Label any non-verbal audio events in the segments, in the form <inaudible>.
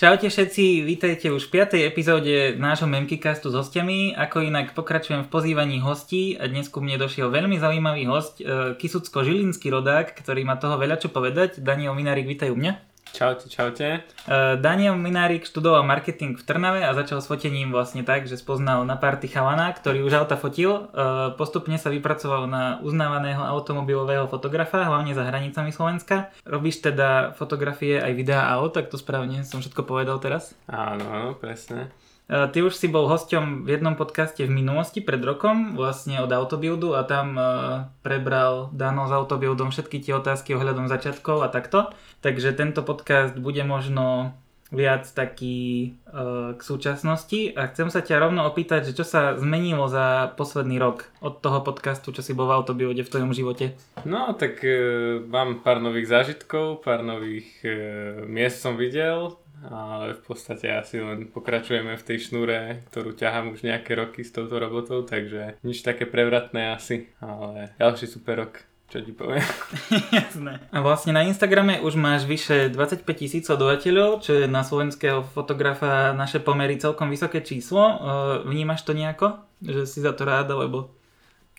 Čaute všetci, vítajte už v 5. epizóde nášho Memkicastu s hostiami. Ako inak pokračujem v pozývaní hostí a dnes ku mne došiel veľmi zaujímavý host, e, Kisucko-Žilinský rodák, ktorý má toho veľa čo povedať. Daniel Minárik, vítaj u mňa. Čaute, čaute. Uh, Daniel Minárik študoval marketing v Trnave a začal s fotením vlastne tak, že spoznal na party chalana, ktorý už auta fotil. Uh, postupne sa vypracoval na uznávaného automobilového fotografa, hlavne za hranicami Slovenska. Robíš teda fotografie aj videá aut, tak to správne som všetko povedal teraz? Áno, áno, presne. E, ty už si bol hosťom v jednom podcaste v minulosti, pred rokom, vlastne od Autobuildu a tam uh, prebral Dano s Autobuildom všetky tie otázky ohľadom začiatkov a takto. Takže tento podcast bude možno viac taký uh, k súčasnosti a chcem sa ťa rovno opýtať, že čo sa zmenilo za posledný rok od toho podcastu, čo si bol v Autobuilde v tvojom živote? No, tak uh, mám pár nových zážitkov, pár nových uh, miest som videl, ale v podstate asi len pokračujeme v tej šnúre, ktorú ťahám už nejaké roky s touto robotou, takže nič také prevratné asi, ale ďalší super rok. Čo ti poviem? <laughs> Jasné. A vlastne na Instagrame už máš vyše 25 tisíc sledovateľov, čo je na slovenského fotografa naše pomery celkom vysoké číslo. Vnímaš to nejako? Že si za to rád, alebo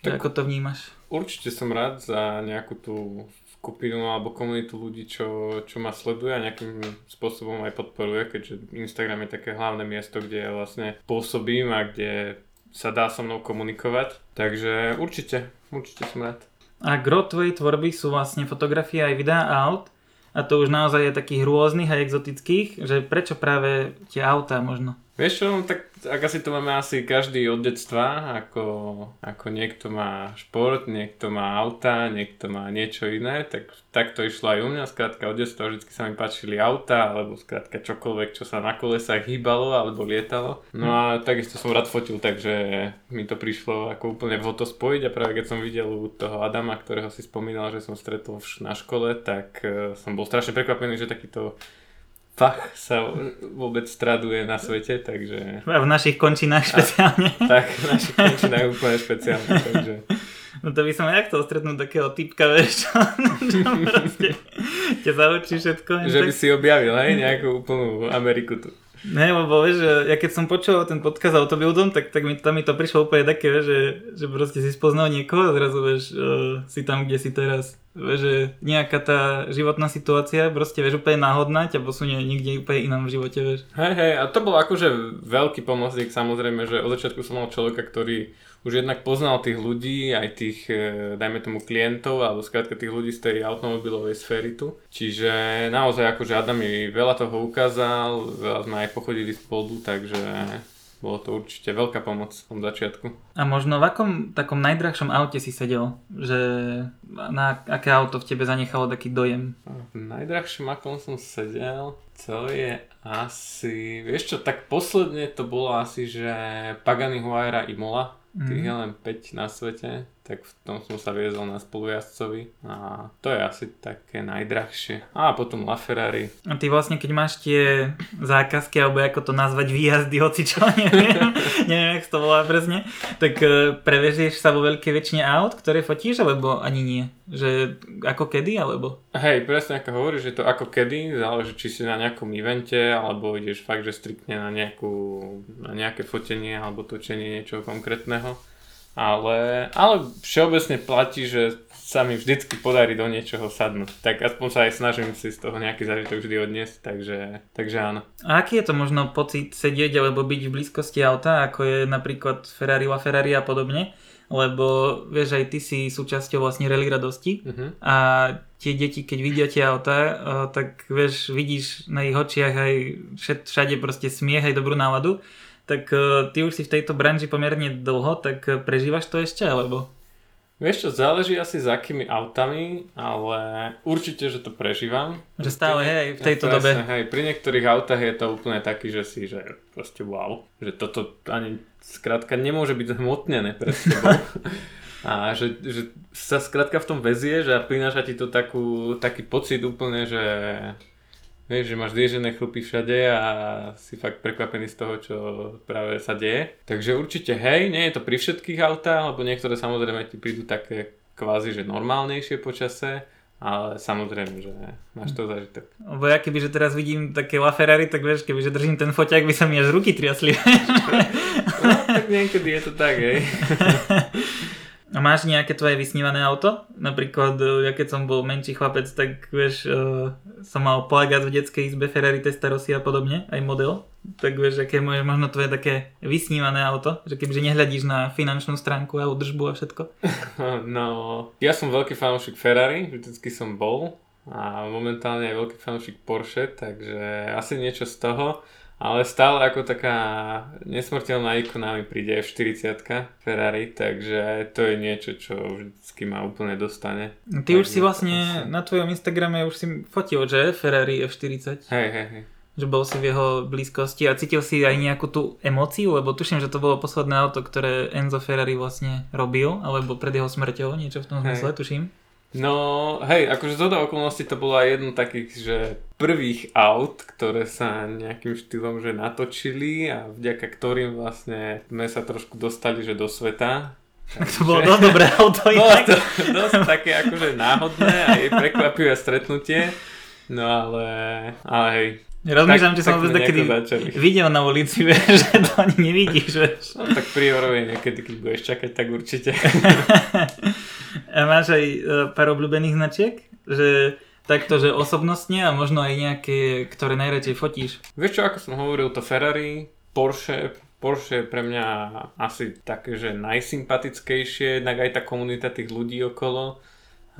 tak ako to vnímaš? Určite som rád za nejakú tú skupinu alebo komunitu ľudí, čo, čo ma sleduje a nejakým spôsobom aj podporuje, keďže Instagram je také hlavné miesto, kde ja vlastne pôsobím a kde sa dá so mnou komunikovať. Takže určite, určite som rád. A gro tvojej tvorby sú vlastne fotografie aj videá aut a to už naozaj je takých rôznych a exotických, že prečo práve tie autá možno? Vieš čo, tak ak asi to máme asi každý od detstva, ako, ako niekto má šport, niekto má auta, niekto má niečo iné, tak, tak to išlo aj u mňa, skrátka od detstva vždy sa mi páčili auta, alebo skrátka čokoľvek, čo sa na kolesách hýbalo alebo lietalo. No a takisto som rád fotil, takže mi to prišlo ako úplne vho to spojiť a práve keď som videl u toho Adama, ktorého si spomínal, že som stretol na škole, tak uh, som bol strašne prekvapený, že takýto fach sa vôbec traduje na svete, takže... A v našich končinách špeciálne. A, tak, v našich končinách úplne špeciálne, takže... No to by som aj chcel stretnúť takého typka, vieš, čo, <laughs> čo proste ťa zaučí všetko. Že by si objavil, hej, nejakú úplnú Ameriku tu. Ne, lebo vieš, ja keď som počul ten podcast autobuildom, tak, tak mi, tam mi to prišlo úplne také, že, že proste si spoznal niekoho a zrazu vieš, uh, si tam, kde si teraz. Že nejaká tá životná situácia proste vieš úplne náhodná ťa posunie niekde úplne inom v živote, vieš. Hej, hej, a to bol akože veľký pomocník samozrejme, že od začiatku som mal človeka, ktorý už jednak poznal tých ľudí, aj tých, e, dajme tomu klientov, alebo skrátka tých ľudí z tej automobilovej sféry tu. Čiže naozaj akože Adam mi veľa toho ukázal, veľa sme aj pochodili spolu, takže bolo to určite veľká pomoc v tom začiatku. A možno v akom takom najdrahšom aute si sedel? Že na aké auto v tebe zanechalo taký dojem? V najdrahšom akom som sedel, to je asi... Vieš čo, tak posledne to bolo asi, že Pagani Huayra Imola Tých mm. je len 5 na svete, tak v tom som sa viezol na spolujazcovi a to je asi také najdrahšie. A potom LaFerrari. A ty vlastne, keď máš tie zákazky, alebo ako to nazvať, výjazdy, hoci čo, <laughs> neviem, neviem, jak to volá presne, tak e, prevezieš sa vo veľkej väčšine aut, ktoré fotíš, alebo ani nie? Že ako kedy, alebo? Hej, presne ako hovoríš, že to ako kedy, záleží či si na nejakom evente, alebo ideš fakt, že striktne na, nejakú, na nejaké fotenie alebo točenie niečoho konkrétneho ale, ale všeobecne platí, že sa mi vždycky podarí do niečoho sadnúť. Tak aspoň sa aj snažím si z toho nejaký zážitok vždy odniesť, takže, takže áno. A aký je to možno pocit sedieť alebo byť v blízkosti auta, ako je napríklad Ferrari La Ferrari a podobne? Lebo vieš, aj ty si súčasťou vlastne rally radosti uh-huh. a tie deti, keď vidia tie auta, tak vieš, vidíš na ich očiach aj všade proste smiech, aj dobrú náladu tak uh, ty už si v tejto branži pomerne dlho, tak uh, prežívaš to ešte, alebo? Vieš čo, záleží asi za akými autami, ale určite, že to prežívam. Že stále, hej, v tejto presne, dobe. Hej, pri niektorých autách je to úplne taký, že si, že proste wow, že toto ani skrátka nemôže byť zhmotnené pred tebou. <laughs> a že, že sa skrátka v tom vezie, že prináša ti to takú, taký pocit úplne, že Vieš, že máš zježené chlupy všade a si fakt prekvapený z toho, čo práve sa deje. Takže určite hej, nie je to pri všetkých autách, lebo niektoré samozrejme ti prídu také kvázi, že normálnejšie počase, ale samozrejme, že máš to zažitok. Lebo ja keby, že teraz vidím také Ferrari, tak vieš, keby, že držím ten foťák, by sa mi až ruky triasli. <laughs> no, tak niekedy je to tak, hej. <laughs> A máš nejaké tvoje vysnívané auto? Napríklad, e, ja keď som bol menší chlapec, tak vieš, uh, som mal Plagát v detskej izbe Ferrari Testarossa a podobne, aj model. Tak vieš, aké je možno tvoje také vysnívané auto? Že kebyže nehľadíš na finančnú stránku a údržbu a všetko? <laughs> No, ja som veľký fanúšik Ferrari, vždycky som bol a momentálne je veľký fanúšik Porsche, takže asi niečo z toho. Ale stále ako taká nesmrteľná ikona mi príde F40 Ferrari, takže to je niečo, čo vždycky ma úplne dostane. Ty tak už si vlastne na tvojom Instagrame už si fotil, že? Ferrari F40. Hej, hej, hej. Že bol si v jeho blízkosti a cítil si aj nejakú tú emóciu, lebo tuším, že to bolo posledné auto, ktoré Enzo Ferrari vlastne robil, alebo pred jeho smrťou, niečo v tom zmysle, tuším. No, hej, akože zhoda okolností to bola jedno takých, že prvých aut, ktoré sa nejakým štýlom že natočili a vďaka ktorým vlastne sme sa trošku dostali že do sveta. Takže... <laughs> To bolo dosť dobré auto <laughs> Bolo to dosť také akože náhodné a je prekvapivé stretnutie. No ale, ale hej, Rozmýšľam, či som vôbec takedy videl na ulici, vieš, <laughs> že to ani nevidíš, vieš. No tak pri niekedy, keď budeš čakať, tak určite. A máš aj uh, pár obľúbených značiek? Že takto, že osobnostne a možno aj nejaké, ktoré najradšej fotíš? Vieš čo, ako som hovoril, to Ferrari, Porsche, Porsche je pre mňa asi také, že najsympatickejšie, jednak aj tá komunita tých ľudí okolo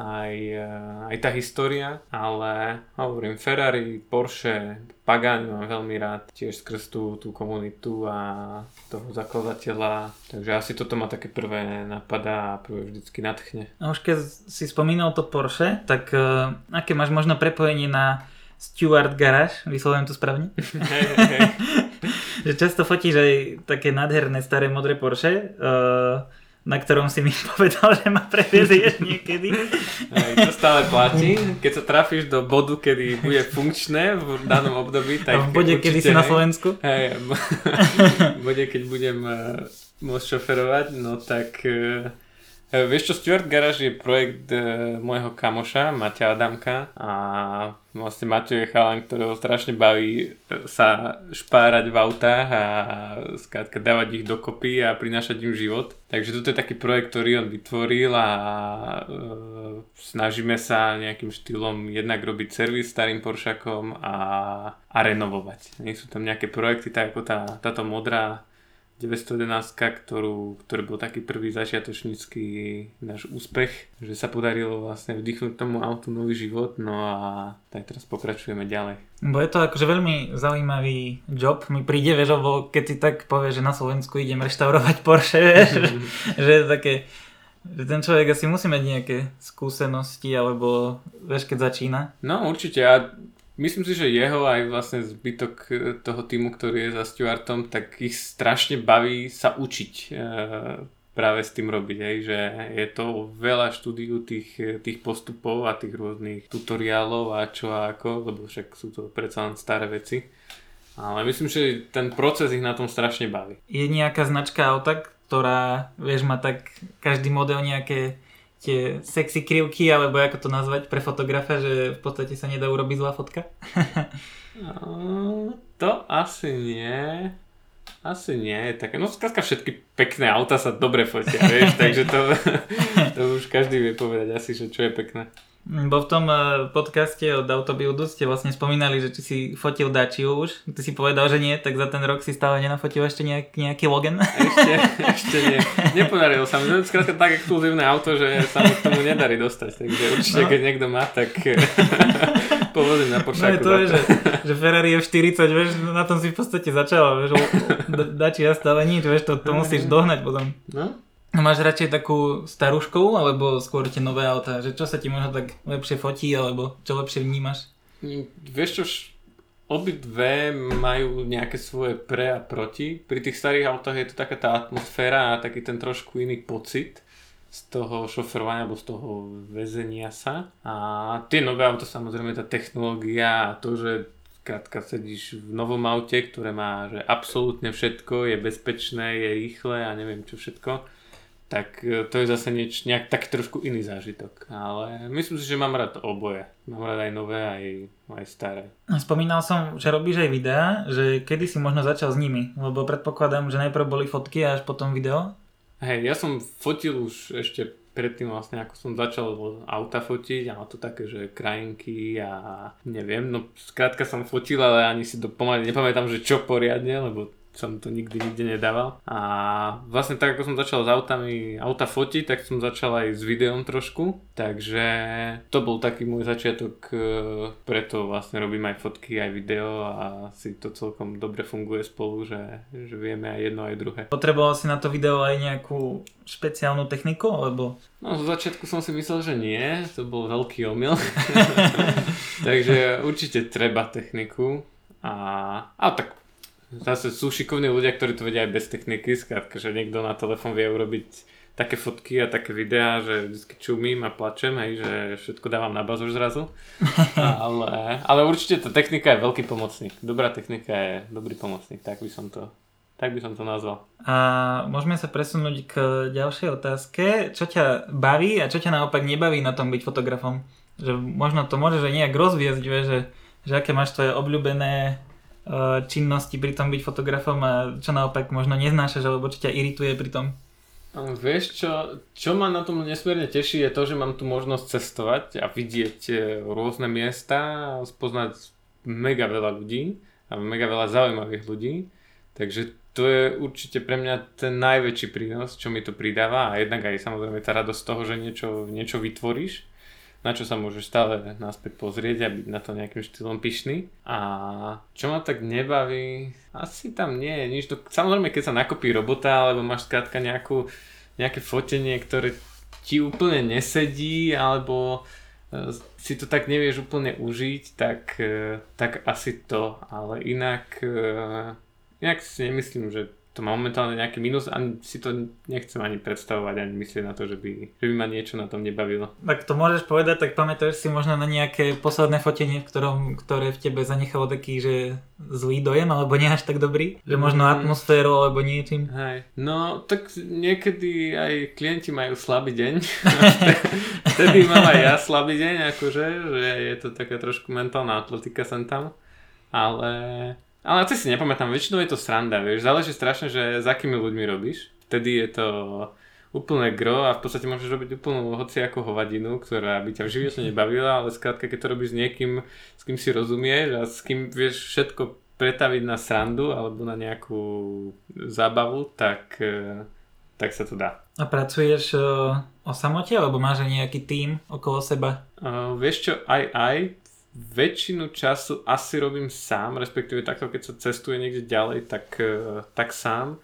aj, eh, aj tá história, ale hovorím Ferrari, Porsche, Pagani mám veľmi rád, tiež skrz tú, tú komunitu a toho zakladateľa, takže asi toto ma také prvé napadá a prvé vždycky nadchne. A už keď si spomínal to Porsche, tak uh, aké máš možno prepojenie na Stuart Garage, vyslovujem to správne? <laughs> Hey, hey. <laughs> že často fotíš aj také nádherné staré modré Porsche. Uh, na ktorom si mi <laughs> povedal, že ma prevezieš niekedy. Hej, to stále platí. Keď sa trafíš do bodu, kedy bude funkčné v danom období, tak... A v bode, kedy si na Slovensku? Hej, <laughs> v bode, keď budem uh, môcť šoferovať, no tak... Uh, Vieš čo, Stuart Garage je projekt uh, môjho kamoša, Maťa Adamka a vlastne Maťo je chalan, ktorého strašne baví sa špárať v autách a skrátka dávať ich dokopy a prinášať im život. Takže toto je taký projekt, ktorý on vytvoril a uh, snažíme sa nejakým štýlom jednak robiť servis starým Poršakom a, a renovovať. Nie sú tam nejaké projekty, tak ako tá, táto modrá 911, ktorú, ktorý bol taký prvý začiatočnícky náš úspech, že sa podarilo vlastne vdychnúť tomu autu nový život, no a tak teraz pokračujeme ďalej. Bo je to akože veľmi zaujímavý job, mi príde, vieš, lebo keď si tak povie, že na Slovensku idem reštaurovať Porsche, vieš, <laughs> že je také, že ten človek asi musí mať nejaké skúsenosti, alebo vieš, keď začína. No určite, a Myslím si, že jeho aj vlastne zbytok e, toho týmu, ktorý je za Stuartom, tak ich strašne baví sa učiť e, práve s tým robiť, hej, že je to veľa štúdiu tých, tých postupov a tých rôznych tutoriálov a čo a ako, lebo však sú to predsa len staré veci. Ale myslím, že ten proces ich na tom strašne baví. Je nejaká značka auta, ktorá, vieš, má tak každý model nejaké tie sexy krivky, alebo ako to nazvať pre fotografa, že v podstate sa nedá urobiť zlá fotka? <laughs> no, to asi nie. Asi nie. Tak, no skrátka všetky pekné auta sa dobre fotia, vieš, <laughs> takže to, <laughs> to už každý vie povedať asi, že čo je pekné. Bo v tom eh, podcaste od Autobuildu ste vlastne spomínali, že či si fotil Daciu už. Ty si povedal, že nie, tak za ten rok si stále nenafotil ešte nejak, nejaký Logan? Ešte, ešte nie. Nepodarilo sa mi. To je skrátka tak exkluzívne auto, že sa mi k tomu nedarí dostať. Takže určite, no. keď niekto má, tak <laughs> povozím na počáku. No je to, je, že, že Ferrari F40, vieš, na tom si v podstate začala, vieš, Dacia stále nič, vieš, to, to musíš dohnať potom. No, Máš radšej takú starú školu, alebo skôr tie nové autá? Že čo sa ti možno tak lepšie fotí, alebo čo lepšie vnímaš? Mm, vieš čo, obidve majú nejaké svoje pre a proti. Pri tých starých autách je to taká tá atmosféra a taký ten trošku iný pocit z toho šoferovania alebo z toho väzenia sa. A tie nové auto samozrejme tá technológia a to, že krátka sedíš v novom aute, ktoré má že absolútne všetko, je bezpečné, je rýchle a neviem čo všetko tak e, to je zase nieč, nejak taký trošku iný zážitok. Ale myslím si, že mám rád oboje. Mám rád aj nové, aj, aj staré. Spomínal som, že robíš aj videá, že kedy si možno začal s nimi, lebo predpokladám, že najprv boli fotky a až potom video. Hej, ja som fotil už ešte predtým vlastne, ako som začal auta fotiť, ale to také, že krajinky a neviem, no skrátka som fotil, ale ani si to pomaly nepamätám, že čo poriadne, lebo som to nikdy nikde nedával. A vlastne tak ako som začal s autami auta fotiť, tak som začal aj s videom trošku. Takže to bol taký môj začiatok, e, preto vlastne robím aj fotky, aj video a si to celkom dobre funguje spolu, že, že vieme aj jedno aj druhé. Potreboval si na to video aj nejakú špeciálnu techniku, alebo? No zo začiatku som si myslel, že nie, to bol veľký omyl. <laughs> <laughs> Takže určite treba techniku. A, a tak Zase sú šikovní ľudia, ktorí to vedia aj bez techniky, skrátka, že niekto na telefón vie urobiť také fotky a také videá, že vždy čumím a plačem, hej, že všetko dávam na bazor zrazu. <laughs> ale, ale určite tá technika je veľký pomocník. Dobrá technika je dobrý pomocník, tak by som to, tak by som to nazval. A môžeme sa presunúť k ďalšej otázke. Čo ťa baví a čo ťa naopak nebaví na tom byť fotografom? Že možno to môžeš aj nejak rozviesť, že, že aké máš tvoje obľúbené činnosti pri tom byť fotografom a čo naopak možno neznášaš alebo čo ťa irituje pri tom? Vieš čo, čo ma na tom nesmierne teší je to, že mám tu možnosť cestovať a vidieť eh, rôzne miesta a spoznať mega veľa ľudí a mega veľa zaujímavých ľudí. Takže to je určite pre mňa ten najväčší prínos, čo mi to pridáva a jednak aj samozrejme tá radosť toho, že niečo, niečo vytvoríš na čo sa môžeš stále naspäť pozrieť a byť na to nejakým štýlom pyšný. A čo ma tak nebaví, asi tam nie je nič. Samozrejme, keď sa nakopí robota, alebo máš skrátka nejakú, nejaké fotenie, ktoré ti úplne nesedí, alebo e, si to tak nevieš úplne užiť, tak, e, tak asi to. Ale inak, e, inak si nemyslím, že to má momentálne nejaký minus a si to nechcem ani predstavovať, ani myslieť na to, že by, že by ma niečo na tom nebavilo. Tak to môžeš povedať, tak pamätáš si možno na nejaké posledné fotenie, v ktorom, ktoré v tebe zanechalo taký, že zlý dojem, alebo nie až tak dobrý? Že možno mm. atmosféru, alebo niečím? Hej. No, tak niekedy aj klienti majú slabý deň. <laughs> <laughs> Vtedy mám aj ja slabý deň, akože, že je to taká trošku mentálna atletika sem tam. Ale ale to si nepamätám, väčšinou je to sranda, vieš, záleží strašne, že s akými ľuďmi robíš. Vtedy je to úplne gro a v podstate môžeš robiť úplnú hociakú hovadinu, ktorá by ťa v živote nebavila, ale skrátka, keď to robíš s niekým, s kým si rozumieš a s kým vieš všetko pretaviť na srandu alebo na nejakú zábavu, tak, e, tak sa to dá. A pracuješ uh, o samote alebo máš aj nejaký tím okolo seba? Uh, vieš čo, aj aj, väčšinu času asi robím sám, respektíve takto, keď sa cestuje niekde ďalej, tak, e, tak sám.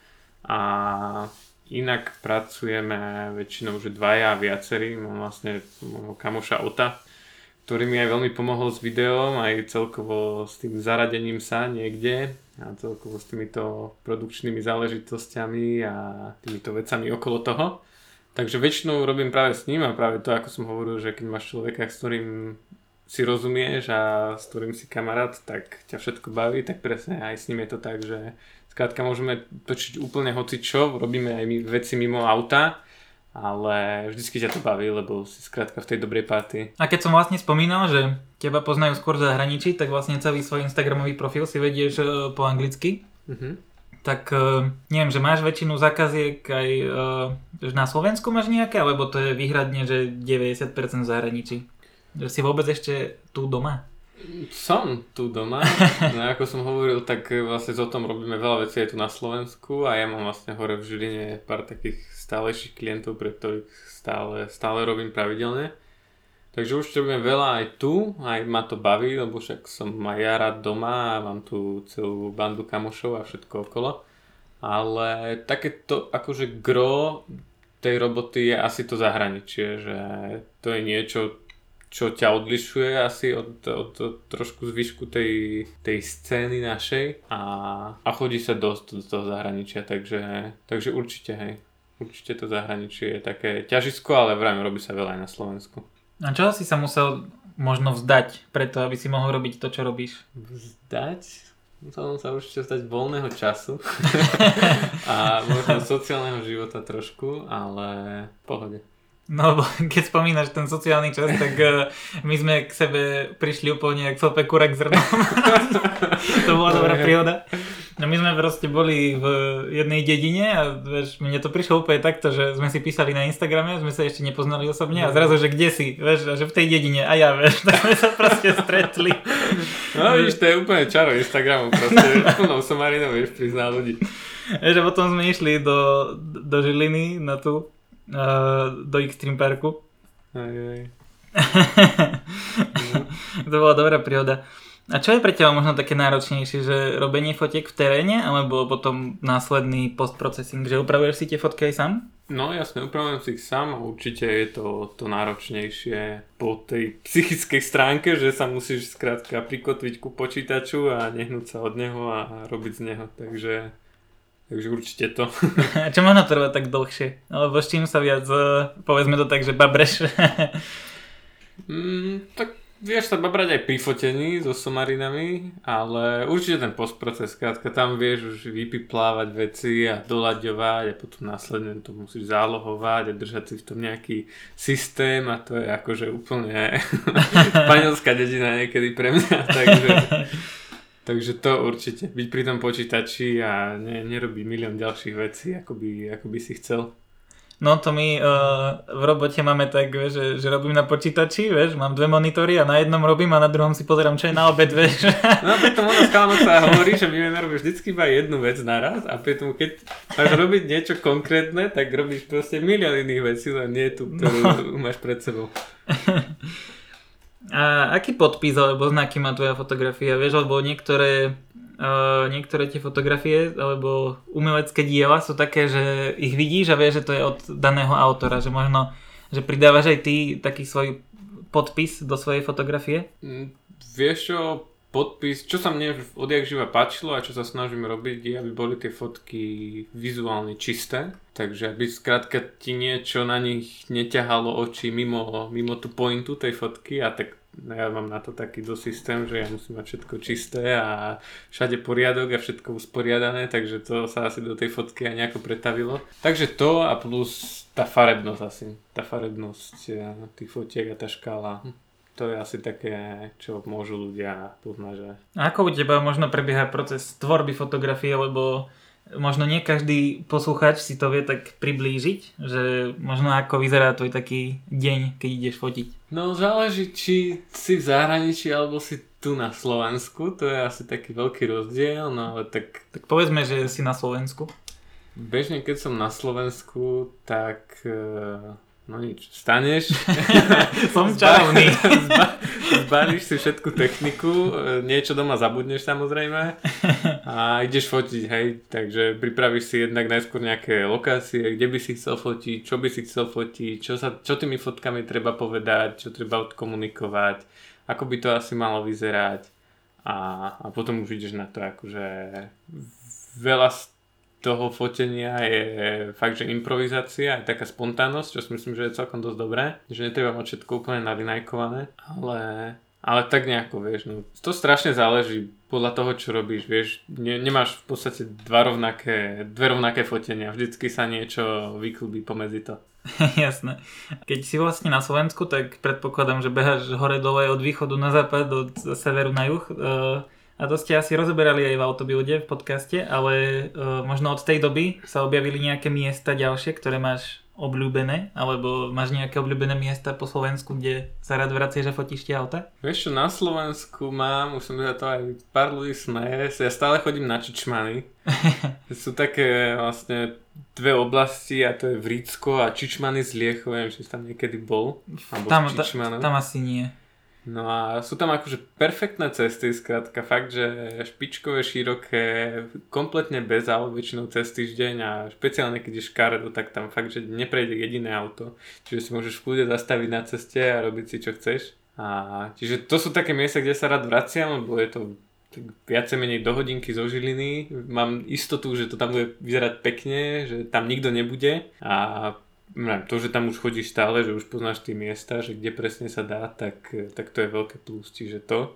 A inak pracujeme väčšinou už dvaja a viacerí. Mám vlastne kamoša Ota, ktorý mi aj veľmi pomohol s videom, aj celkovo s tým zaradením sa niekde a celkovo s týmito produkčnými záležitosťami a týmito vecami okolo toho. Takže väčšinou robím práve s ním a práve to, ako som hovoril, že keď máš človeka, s ktorým si rozumieš a s ktorým si kamarát, tak ťa všetko baví, tak presne aj s ním je to tak, že skrátka môžeme točiť úplne hoci čo, robíme aj my veci mimo auta, ale vždycky ťa to baví, lebo si skrátka v tej dobrej party. A keď som vlastne spomínal, že teba poznajú skôr zahraničí, tak vlastne celý svoj Instagramový profil si vedieš e, po anglicky. Mm-hmm. Tak e, neviem, že máš väčšinu zákaziek aj uh, na Slovensku máš nejaké, alebo to je výhradne, že 90% v zahraničí? Že si vôbec ešte tu doma? Som tu doma, <laughs> no ako som hovoril, tak vlastne o tom robíme veľa vecí aj tu na Slovensku a ja mám vlastne hore v Žiline pár takých stálejších klientov, pre ktorých stále, stále robím pravidelne. Takže už robím veľa aj tu, aj ma to baví, lebo však som aj ja rád doma a mám tu celú bandu kamošov a všetko okolo. Ale takéto akože gro tej roboty je asi to zahraničie, že to je niečo, čo ťa odlišuje asi od, od, od trošku zvyšku tej, tej scény našej a, a chodí sa dosť do toho zahraničia, takže, takže určite hej. Určite to zahraničie je také ťažisko, ale vrajme robí sa veľa aj na Slovensku. A čo si sa musel možno vzdať preto, aby si mohol robiť to, čo robíš? Vzdať? Musel sa určite stať voľného času <laughs> a možno sociálneho života trošku, ale v pohode. No, <laughs> keď spomínaš ten sociálny čas, tak uh, my sme k sebe prišli úplne jak celpe kurek zrnom. <laughs> to bola dobrá príhoda. No my sme proste boli v jednej dedine a vieš, mne to prišlo úplne takto, že sme si písali na Instagrame, sme sa ešte nepoznali osobne a zrazu, že kde si, vieš, a že v tej dedine a ja, vieš, <laughs> tak sme sa proste stretli. No vidíš, to je úplne čaro Instagramu, proste plnou somarinou vieš priznať ľudí. Vieš, a potom sme išli do, do Žiliny na tú do Extreme Parku. Aj, aj. <laughs> to bola dobrá príhoda. A čo je pre teba možno také náročnejšie, že robenie fotiek v teréne, alebo potom následný postprocessing, že upravuješ si tie fotky aj sám? No jasne, upravujem si ich sám a určite je to, to náročnejšie po tej <laughs> psychickej stránke, že sa musíš skrátka prikotviť ku počítaču a nehnúť sa od neho a robiť z neho, takže Takže určite to. <laughs> Čo možno trvá tak dlhšie? Alebo s čím sa viac, e, povedzme to tak, že babreš? <laughs> mm, tak vieš sa babrať aj pri fotení so somarinami, ale určite ten postproces, krátka, tam vieš už vypiplávať veci a doľaďovať a potom následne to musíš zálohovať a držať si v tom nejaký systém a to je akože úplne <laughs> španielská dedina niekedy pre mňa, takže Takže to určite. Byť pri tom počítači a ne, nerobiť milión ďalších vecí, ako by, ako by si chcel. No to my uh, v robote máme tak, že, že robím na počítači, vieš, mám dve monitory a na jednom robím a na druhom si pozerám, čo je na obed, vieš. <laughs> No pritom ono sa hovorí, že my vieme robiť vždycky iba jednu vec naraz a pritom keď máš robiť niečo konkrétne, tak robíš proste milión iných vecí, len nie tú, ktorú no. máš pred sebou. <laughs> A aký podpis alebo znaky má tvoja fotografia? Vieš, lebo niektoré, uh, niektoré tie fotografie alebo umelecké diela sú také, že ich vidíš a vieš, že to je od daného autora, že možno, že pridávaš aj ty taký svoj podpis do svojej fotografie? Mm, vieš čo, podpis, čo sa mne odjak živa páčilo a čo sa snažím robiť je, aby boli tie fotky vizuálne čisté. Takže aby skrátka ti niečo na nich neťahalo oči mimo, mimo tú pointu tej fotky a tak ja mám na to taký do systém, že ja musím mať všetko čisté a všade poriadok a všetko usporiadané, takže to sa asi do tej fotky aj nejako pretavilo. Takže to a plus tá farebnosť asi, tá farebnosť eh, tých fotiek a tá škála. To je asi také, čo môžu ľudia poznať. Že... A ako u teba možno prebieha proces tvorby fotografie, lebo možno nie každý posluchač si to vie tak priblížiť, že možno ako vyzerá tvoj taký deň, keď ideš fotiť. No záleží, či si v zahraničí alebo si tu na Slovensku, to je asi taký veľký rozdiel, no ale tak... Tak povedzme, že si na Slovensku. Bežne, keď som na Slovensku, tak eh, No nič, staneš. <laughs> Som čarovný. Zba, zbalíš si všetku techniku, e, niečo doma zabudneš samozrejme a ideš fotiť, hej. Takže pripravíš si jednak najskôr nejaké lokácie, kde by si chcel fotiť, čo by si chcel fotiť, čo, sa, čo tými fotkami treba povedať, čo treba odkomunikovať, ako by to asi malo vyzerať. A, a potom už ideš na to akože veľa toho fotenia je fakt, že improvizácia je taká spontánnosť, čo si myslím, že je celkom dosť dobré, že netreba mať všetko úplne nalinajkované, ale, ale tak nejako, vieš, no, to strašne záleží podľa toho, čo robíš, vieš, ne, nemáš v podstate dva rovnaké, dve rovnaké fotenia, vždycky sa niečo vyklubí pomedzi to. <laughs> Jasné. Keď si vlastne na Slovensku, tak predpokladám, že beháš hore-dole od východu na západ, od severu na juh. Uh a to ste asi rozoberali aj v Autobuilde v podcaste, ale uh, možno od tej doby sa objavili nejaké miesta ďalšie, ktoré máš obľúbené, alebo máš nejaké obľúbené miesta po Slovensku, kde sa rád vracieš a fotíš tie auta? Vieš čo, na Slovensku mám, už som za to aj pár ľudí smeje, ja stále chodím na Čičmany. <laughs> Sú také vlastne dve oblasti a to je Vrícko a Čičmany z Liechov, neviem, či tam niekedy bol. Alebo tam, ta, tam asi nie. No a sú tam akože perfektné cesty, skrátka fakt, že špičkové, široké, kompletne bez aut, väčšinou cez týždeň a špeciálne keď je škaredo, tak tam fakt, že neprejde jediné auto. Čiže si môžeš v kľude zastaviť na ceste a robiť si čo chceš. A čiže to sú také miesta, kde sa rád vraciam, lebo je to viacej menej do hodinky zo Žiliny. Mám istotu, že to tam bude vyzerať pekne, že tam nikto nebude a to, že tam už chodíš stále, že už poznáš tie miesta, že kde presne sa dá, tak, tak to je veľké plus, čiže to.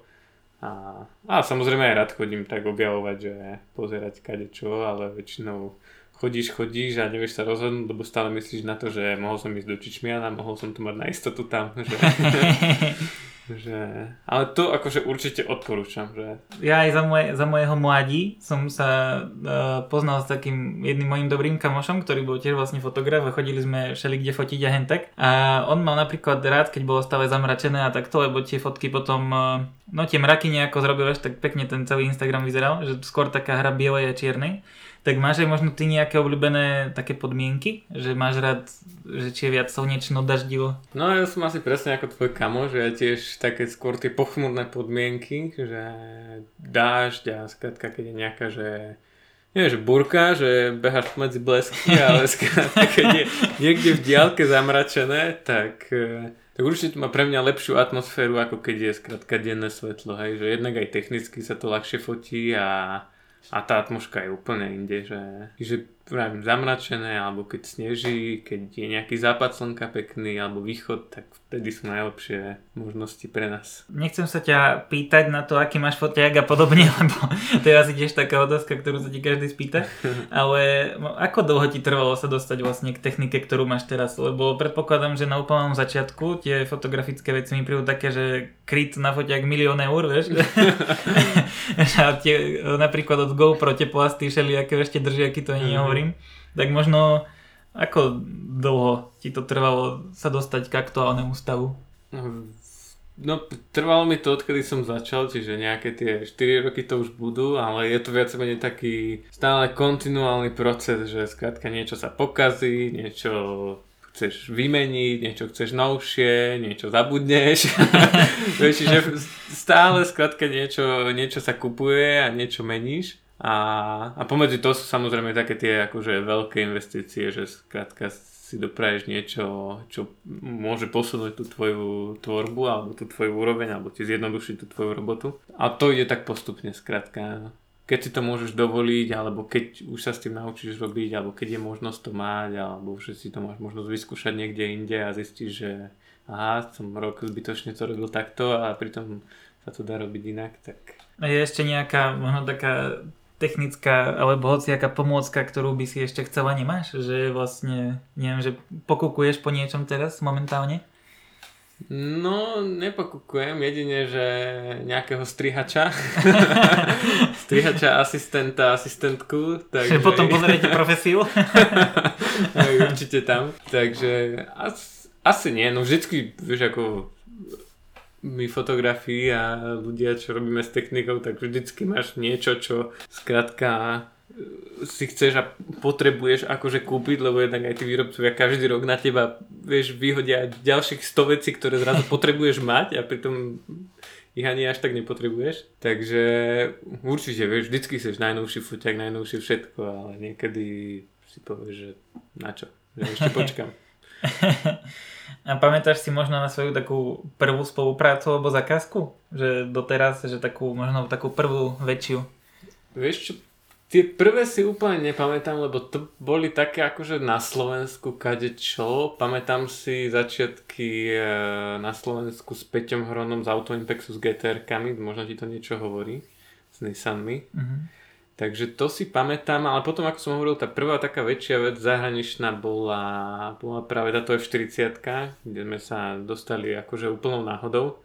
A, a samozrejme aj rád chodím tak objavovať, že pozerať kade čo, ale väčšinou chodíš, chodíš a nevieš sa rozhodnúť, lebo stále myslíš na to, že mohol som ísť do Čičmiana, mohol som to mať na istotu tam. Že, <laughs> že, ale to akože určite odporúčam. Že... Ja aj za, moje, za mojeho mladí som sa uh, poznal s takým jedným mojim dobrým kamošom, ktorý bol tiež vlastne fotograf a chodili sme všeli kde fotiť a hentek. A on mal napríklad rád, keď bolo stále zamračené a takto, lebo tie fotky potom, uh, no tie mraky nejako zrobil, tak pekne ten celý Instagram vyzeral, že skôr taká hra bielej a čiernej. Tak máš aj možno ty nejaké obľúbené také podmienky? Že máš rád, že či je viac slnečno, daždivo? No ja som asi presne ako tvoj kamo, že ja tiež také skôr tie pochmurné podmienky, že dážď a skrátka keď je nejaká, že nie, že burka, že beháš medzi blesky, <laughs> ale skrátka, keď je niekde v diálke zamračené, tak, eh, tak určite to má pre mňa lepšiu atmosféru, ako keď je skrátka denné svetlo, hej, že jednak aj technicky sa to ľahšie fotí a a tá atmosféra je úplne inde, že, že vravím, zamračené, alebo keď sneží, keď je nejaký západ slnka pekný, alebo východ, tak vtedy sú najlepšie možnosti pre nás. Nechcem sa ťa pýtať na to, aký máš fotiak a podobne, <laughs> lebo to je asi tiež taká otázka, ktorú sa ti každý spýta, <laughs> ale ako dlho ti trvalo sa dostať vlastne k technike, ktorú máš teraz, lebo predpokladám, že na úplnom začiatku tie fotografické veci mi prídu také, že kryt na fotiak milión eur, vieš? <laughs> a tie, napríklad od GoPro tie plasty všelijaké ešte držia, aký to ani nehovorí hovorím, tak možno ako dlho ti to trvalo sa dostať k aktuálnemu stavu? No, trvalo mi to, odkedy som začal, čiže nejaké tie 4 roky to už budú, ale je to viac menej taký stále kontinuálny proces, že skrátka niečo sa pokazí, niečo chceš vymeniť, niečo chceš novšie, niečo zabudneš. <laughs> Vieš, že stále skrátka niečo, niečo sa kupuje a niečo meníš. A, a pomedzi to sú samozrejme také tie akože veľké investície, že skrátka si dopraješ niečo, čo môže posunúť tú tvoju tvorbu alebo tú tvoju úroveň alebo ti zjednodušiť tú tvoju robotu. A to ide tak postupne skrátka. Keď si to môžeš dovoliť, alebo keď už sa s tým naučíš robiť, alebo keď je možnosť to mať, alebo že si to máš možnosť vyskúšať niekde inde a zistíš, že aha, som rok zbytočne to robil takto a pritom sa to dá robiť inak, tak... Je ešte nejaká možno taká technická alebo hociaká pomôcka, ktorú by si ešte chcela, nemáš? Že vlastne, neviem, že pokukuješ po niečom teraz momentálne? No, nepokukujem, jedine, že nejakého strihača. <laughs> strihača, asistenta, asistentku. Takže... Že potom pozriete profesiu? <laughs> určite tam. Takže asi, asi nie, no vždycky, vieš, ako my fotografii a ľudia, čo robíme s technikou, tak vždycky máš niečo, čo skrátka e, si chceš a potrebuješ akože kúpiť, lebo jednak aj tí výrobcovia každý rok na teba vieš, vyhodia ďalších 100 vecí, ktoré zrazu potrebuješ mať a pritom ich ani až tak nepotrebuješ. Takže určite, vieš, vždycky chceš najnovší foťak, najnovšie všetko, ale niekedy si povieš, že na čo, že ešte počkam. <laughs> A pamätáš si možno na svoju takú prvú spoluprácu alebo zakázku? Že doteraz, že takú, možno takú prvú väčšiu? Vieš čo, tie prvé si úplne nepamätám, lebo to boli také akože na Slovensku kade čo. Pamätám si začiatky e, na Slovensku s Peťom Hronom z Autoimpexu s GTR-kami, možno ti to niečo hovorí, s Nissanmi. Mm-hmm. Takže to si pamätám, ale potom ako som hovoril, tá prvá taká väčšia vec zahraničná bola, bola práve táto F40, kde sme sa dostali akože úplnou náhodou.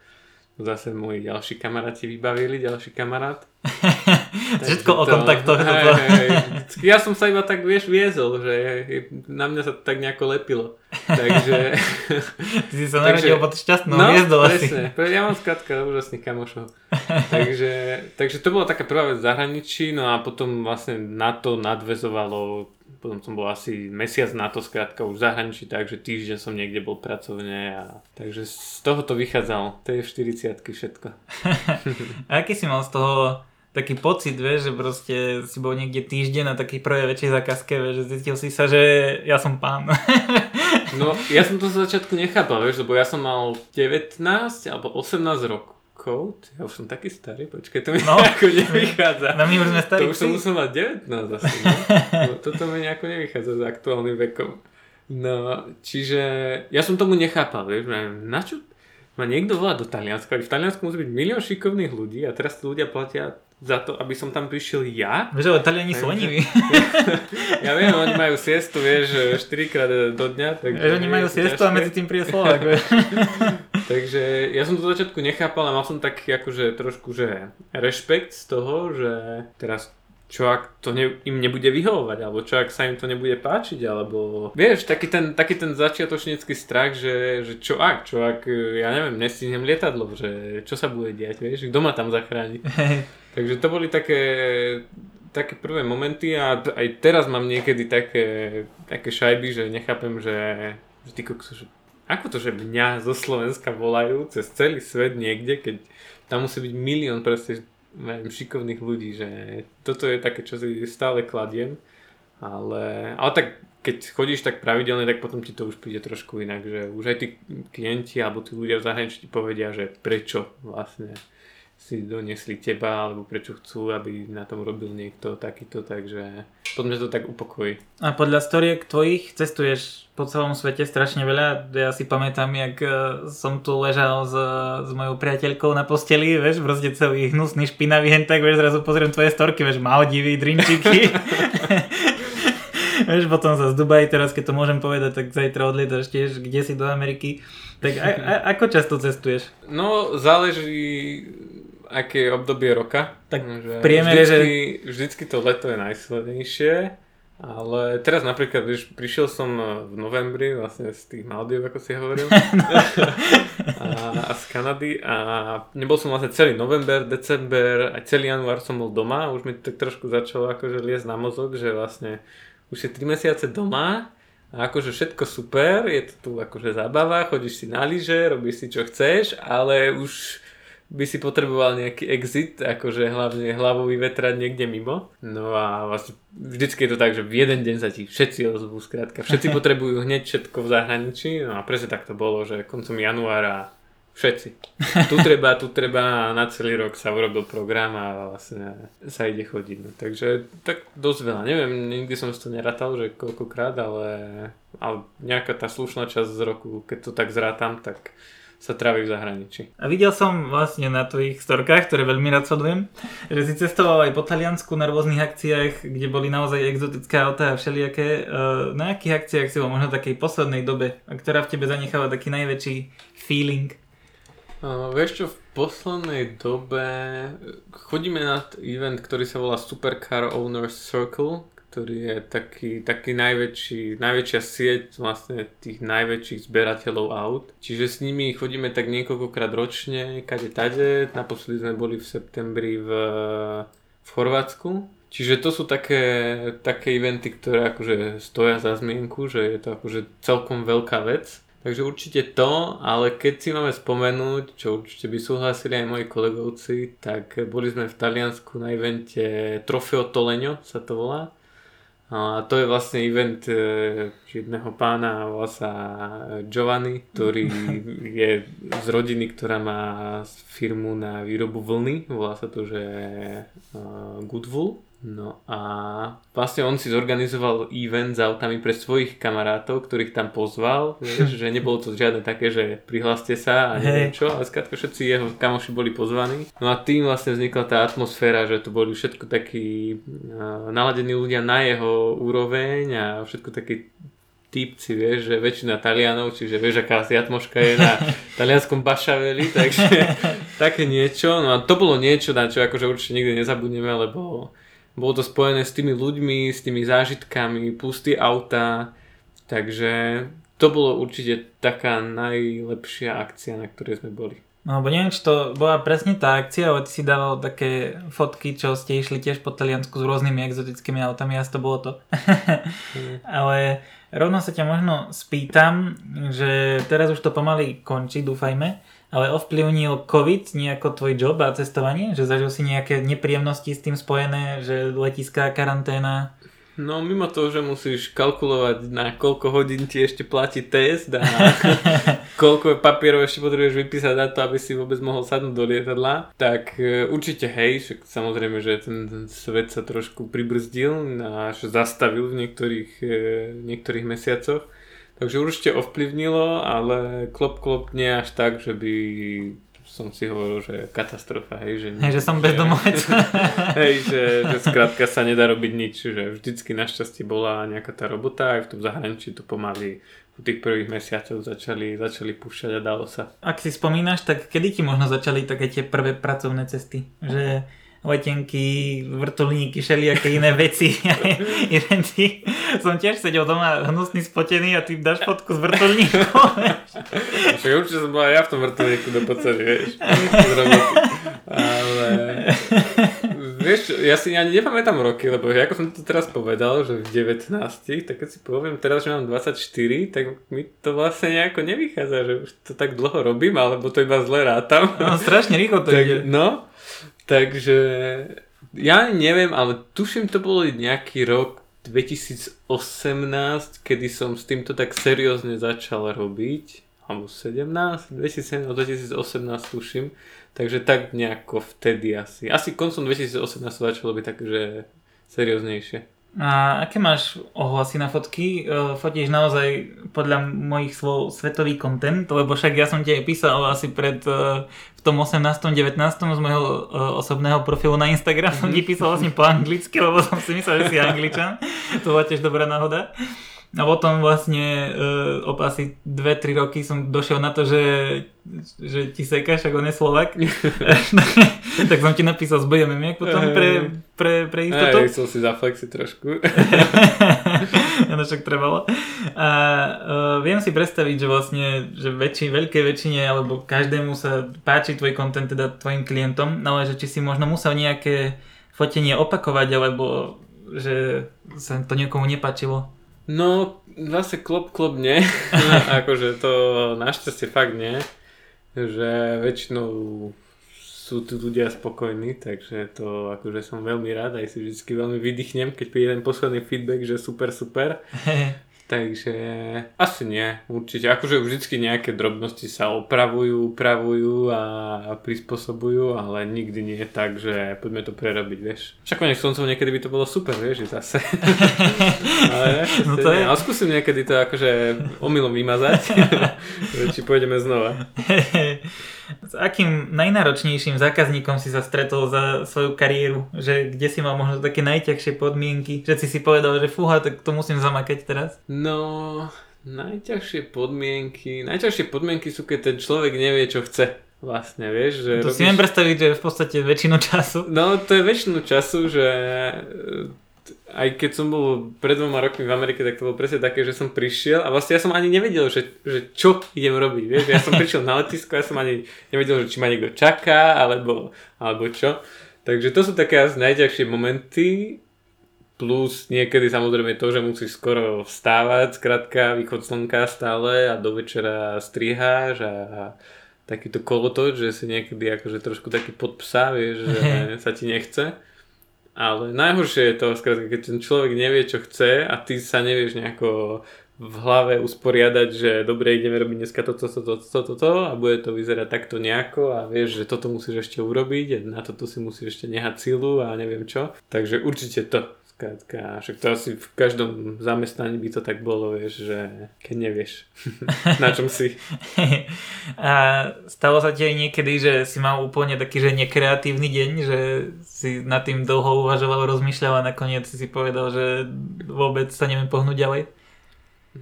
Zase môj ďalší kamaráti vybavili, ďalší kamarát. <laughs> <laughs> Všetko o kontaktoch. Hej, hej, ja som sa iba tak, vieš, viezol, že na mňa sa to tak nejako lepilo. Takže... Ty <laughs> si sa narodil pod šťastnou no, hviezdou asi. Ja mám skrátka úžasných kamošov. <laughs> takže, takže to bola taká prvá vec v zahraničí, no a potom vlastne na to nadvezovalo potom som bol asi mesiac na to skrátka už v zahraničí, takže týždeň som niekde bol pracovne a takže z toho to vychádzalo, to je v 40 všetko. a aký si mal z toho taký pocit, vieš, že proste si bol niekde týždeň na takej prvej väčšej zákazke, vieš, že zistil si sa, že ja som pán. <laughs> no, ja som to z začiatku nechápal, vieš, lebo ja som mal 19 alebo 18 rokov. Ja už som taký starý, počkaj, to mi no, nejako nevychádza. No my už sme starí. To už som musel mať 19 asi, no. <laughs> no. Toto mi nejako nevychádza s aktuálnym vekom. No, čiže ja som tomu nechápal, vieš, na čo ma niekto volá do Talianska, v Taliansku musí byť milión šikovných ľudí a teraz tí ľudia platia za to, aby som tam prišiel ja. Vieš, ale Taliani sú leniví. <laughs> ja viem, oni majú siestu, vieš, 4 krát do dňa. Takže vieš, oni majú siestu a medzi tým príde Slovak. <laughs> takže ja som to začiatku nechápal a mal som taký akože trošku, že rešpekt z toho, že teraz čo ak to ne, im nebude vyhovovať, alebo čo ak sa im to nebude páčiť, alebo vieš, taký ten, taký ten začiatočnícky strach, že, že čo ak, čo ak, ja neviem, nestihnem lietadlo, že čo sa bude diať, vieš, kto ma tam zachráni. Takže to boli také, také prvé momenty a aj teraz mám niekedy také, také šajby, že nechápem, že, že ty kokso, že ako to, že mňa zo Slovenska volajú cez celý svet niekde, keď tam musí byť milión proste neviem, šikovných ľudí, že toto je také, čo si stále kladiem, ale, ale tak keď chodíš tak pravidelne, tak potom ti to už príde trošku inak, že už aj tí klienti alebo tí ľudia v zahraničí ti povedia, že prečo vlastne si donesli teba, alebo prečo chcú, aby na tom robil niekto takýto, takže podľa to tak upokojí. A podľa storiek tvojich cestuješ po celom svete strašne veľa. Ja si pamätám, jak e, som tu ležal s, s mojou priateľkou na posteli, vieš, proste celý hnusný, špinavý hen, tak vieš, zrazu pozriem tvoje storky, vieš, Maldivy, drinčiky. <laughs> vieš, potom sa z Dubaji, teraz keď to môžem povedať, tak zajtra odlietaš tiež kde si do Ameriky. Tak a, a, ako často cestuješ? No, záleží aké obdobie roka. Tak že v priemere, vždycky, že... vždycky to leto je najsilnejšie, ale teraz napríklad, vieš, prišiel som v novembri vlastne z tých Maldív, ako si hovoril, <laughs> <laughs> a, a z Kanady. A nebol som vlastne celý november, december, aj celý január som bol doma. Už mi to tak trošku začalo akože liesť na mozog, že vlastne už si 3 mesiace doma a akože všetko super, je to tu akože zábava, chodíš si na lyže, robíš si čo chceš, ale už by si potreboval nejaký exit, akože hlavne hlavou vyvetrať niekde mimo. No a vlastne vždycky je to tak, že v jeden deň sa ti všetci ozvú, skrátka. Všetci <laughs> potrebujú hneď všetko v zahraničí. No a presne tak to bolo, že koncom januára všetci. Tu <laughs> treba, tu treba na celý rok sa urobil program a vlastne sa ide chodiť. No, takže tak dosť veľa. Neviem, nikdy som si to nerátal, že koľkokrát, ale, ale nejaká tá slušná časť z roku, keď to tak zrátam, tak sa trávi v zahraničí. A videl som vlastne na tvojich storkách, ktoré veľmi rád sledujem, že si cestoval aj po Taliansku na rôznych akciách, kde boli naozaj exotické autá a všelijaké. E, na akých akciách si bol možno takej poslednej dobe, a ktorá v tebe zanecháva taký najväčší feeling? Uh, vieš čo, v poslednej dobe chodíme na event, ktorý sa volá Supercar Owners Circle, ktorý je taký, taký najväčší, najväčšia sieť vlastne tých najväčších zberateľov aut. Čiže s nimi chodíme tak niekoľkokrát ročne, kade tade. Naposledy sme boli v septembri v, v Chorvátsku. Čiže to sú také, také eventy, ktoré akože stoja za zmienku, že je to akože celkom veľká vec. Takže určite to, ale keď si máme spomenúť, čo určite by súhlasili aj moji kolegovci, tak boli sme v Taliansku na evente Trofeo Toleňo sa to volá. A to je vlastne event e, jedného pána, volá sa Giovanni, ktorý <laughs> je z rodiny, ktorá má firmu na výrobu vlny, volá sa to, že uh, Goodwool. No a vlastne on si zorganizoval event s autami pre svojich kamarátov, ktorých tam pozval, <laughs> vieš, že nebolo to žiadne také, že prihláste sa a neviem čo, ale skrátka všetci jeho kamoši boli pozvaní. No a tým vlastne vznikla tá atmosféra, že to boli všetko takí uh, naladení ľudia na jeho úroveň a všetko takí typci, vieš, že väčšina Talianov, čiže vieš, aká asi atmoška je na <laughs> talianskom bašaveli, takže <laughs> také niečo. No a to bolo niečo, na čo akože určite nikdy nezabudneme, lebo bolo to spojené s tými ľuďmi, s tými zážitkami, plus tie auta, takže to bolo určite taká najlepšia akcia, na ktorej sme boli. No, bo neviem, či to bola presne tá akcia, ale ty si dával také fotky, čo ste išli tiež po Taliansku s rôznymi exotickými autami, asi to bolo to. mm. <laughs> Ale rovno sa ťa možno spýtam, že teraz už to pomaly končí, dúfajme, ale ovplyvnil COVID nejako tvoj job a cestovanie? Že zažil si nejaké nepríjemnosti s tým spojené, že letiská karanténa? No mimo toho, že musíš kalkulovať na koľko hodín ti ešte platí test a <laughs> koľko papierov ešte potrebuješ vypísať na to, aby si vôbec mohol sadnúť do lietadla, tak e, určite hej, však samozrejme, že ten, ten svet sa trošku pribrzdil a až zastavil v niektorých, e, niektorých mesiacoch. Takže určite ovplyvnilo, ale klop klop nie až tak, že by som si hovoril, že katastrofa, hej, že... Hej, že som bezdomovec. <laughs> hej, že, že skrátka sa nedá robiť nič, že vždycky našťastie bola nejaká tá robota, aj v tom zahraničí to pomaly v tých prvých mesiacoch začali, začali púšťať a dalo sa. Ak si spomínaš, tak kedy ti možno začali také tie prvé pracovné cesty? Že letenky, vrtulníky, všelijaké iné veci, <laughs> eventy. Som tiež sedel doma hnusný, spotený a ty dáš fotku z vrtulníku. <laughs> Však určite som bola ja v tom vrtulníku do podstate, vieš. Ale... Vieš, ja si ani nepamätám roky, lebo ako som to teraz povedal, že v 19, tak keď si poviem teraz, že mám 24, tak mi to vlastne nejako nevychádza, že už to tak dlho robím, alebo to iba zle rátam. No, strašne rýchlo to tak, ide. No, Takže ja neviem, ale tuším to bol nejaký rok 2018, kedy som s týmto tak seriózne začal robiť. Alebo 17, 2017, 2018 tuším. Takže tak nejako vtedy asi. Asi koncom 2018 začalo byť tak, že serióznejšie. A aké máš ohlasy na fotky? E, fotíš naozaj podľa mojich slov svetový content, lebo však ja som ti aj písal asi pred e, v tom 18. 19. z môjho e, osobného profilu na Instagram som ti písal vlastne po anglicky, lebo som si myslel, že si angličan. To bola tiež dobrá náhoda. A potom vlastne uh, o asi 2-3 roky som došiel na to, že, že ti sekáš, ak on je Slovak. <laughs> tak som ti napísal s BMM potom pre, pre, pre istotu. Aj, som si zaflexiť trošku. <laughs> no však trebalo. A uh, viem si predstaviť, že vlastne že väčši, veľkej väčšine alebo každému sa páči tvoj content, teda tvojim klientom, ale že či si možno musel nejaké fotenie opakovať, alebo že sa to niekomu nepáčilo. No, zase klop, klop nie. <laughs> akože to našťastie fakt nie. Že väčšinou sú tu ľudia spokojní, takže to akože som veľmi rád, aj si vždy veľmi vydýchnem, keď príde ten posledný feedback, že super, super. <laughs> Takže asi nie, určite. Akože vždycky nejaké drobnosti sa opravujú, upravujú a prispôsobujú, ale nikdy nie je tak, že poďme to prerobiť, vieš. Však konec koncov niekedy by to bolo super, vieš, zase. <laughs> ale no to je. Ale skúsim niekedy to akože omylom vymazať, <laughs> <laughs> či pôjdeme znova. S akým najnáročnejším zákazníkom si sa stretol za svoju kariéru? Že kde si mal možno také najťažšie podmienky? Že si si povedal, že fúha, tak to musím zamakať teraz? No, najťažšie podmienky... Najťažšie podmienky sú, keď ten človek nevie, čo chce. Vlastne, vieš, že... To robíš... si viem predstaviť, že v podstate väčšinu času. No, to je väčšinu času, že aj keď som bol pred dvoma rokmi v Amerike, tak to bolo presne také, že som prišiel a vlastne ja som ani nevedel, že, že čo idem robiť, vieš, ja som <laughs> prišiel na letisko, ja som ani nevedel, že či ma niekto čaká, alebo, alebo čo. Takže to sú také asi najťažšie momenty, plus niekedy samozrejme to, že musíš skoro vstávať, skrátka východ slnka stále a do večera striháš a, a takýto kolotoč, že si niekedy akože trošku taký pod psa, vieš, že <laughs> sa ti nechce. Ale najhoršie je to, skrátka, keď ten človek nevie, čo chce a ty sa nevieš nejako v hlave usporiadať, že dobre, ideme robiť dneska toto, toto, toto, toto a bude to vyzerať takto nejako a vieš, že toto musíš ešte urobiť a na toto si musíš ešte nehať silu a neviem čo. Takže určite to. Skrátka, však to asi v každom zamestnaní by to tak bolo, vieš, že keď nevieš, <laughs> na čom si. a stalo sa ti aj niekedy, že si mal úplne taký, že nekreatívny deň, že si nad tým dlho uvažoval, rozmýšľal a nakoniec si povedal, že vôbec sa neviem pohnúť ďalej?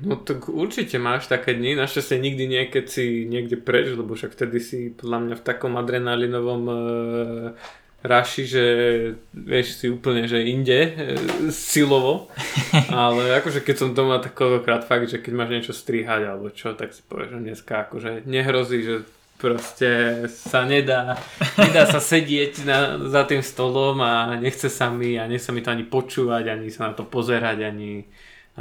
No tak určite máš také dni, našťastie nikdy nie, keď si niekde preč, lebo však vtedy si podľa mňa v takom adrenalinovom e, raši, že vieš si úplne, že inde e, silovo, <laughs> ale akože keď som doma tak koľkokrát fakt, že keď máš niečo strihať alebo čo, tak si povieš, že dneska akože nehrozí, že proste sa nedá, nedá sa sedieť na, za tým stolom a nechce sa mi a nechce mi to ani počúvať, ani sa na to pozerať, ani,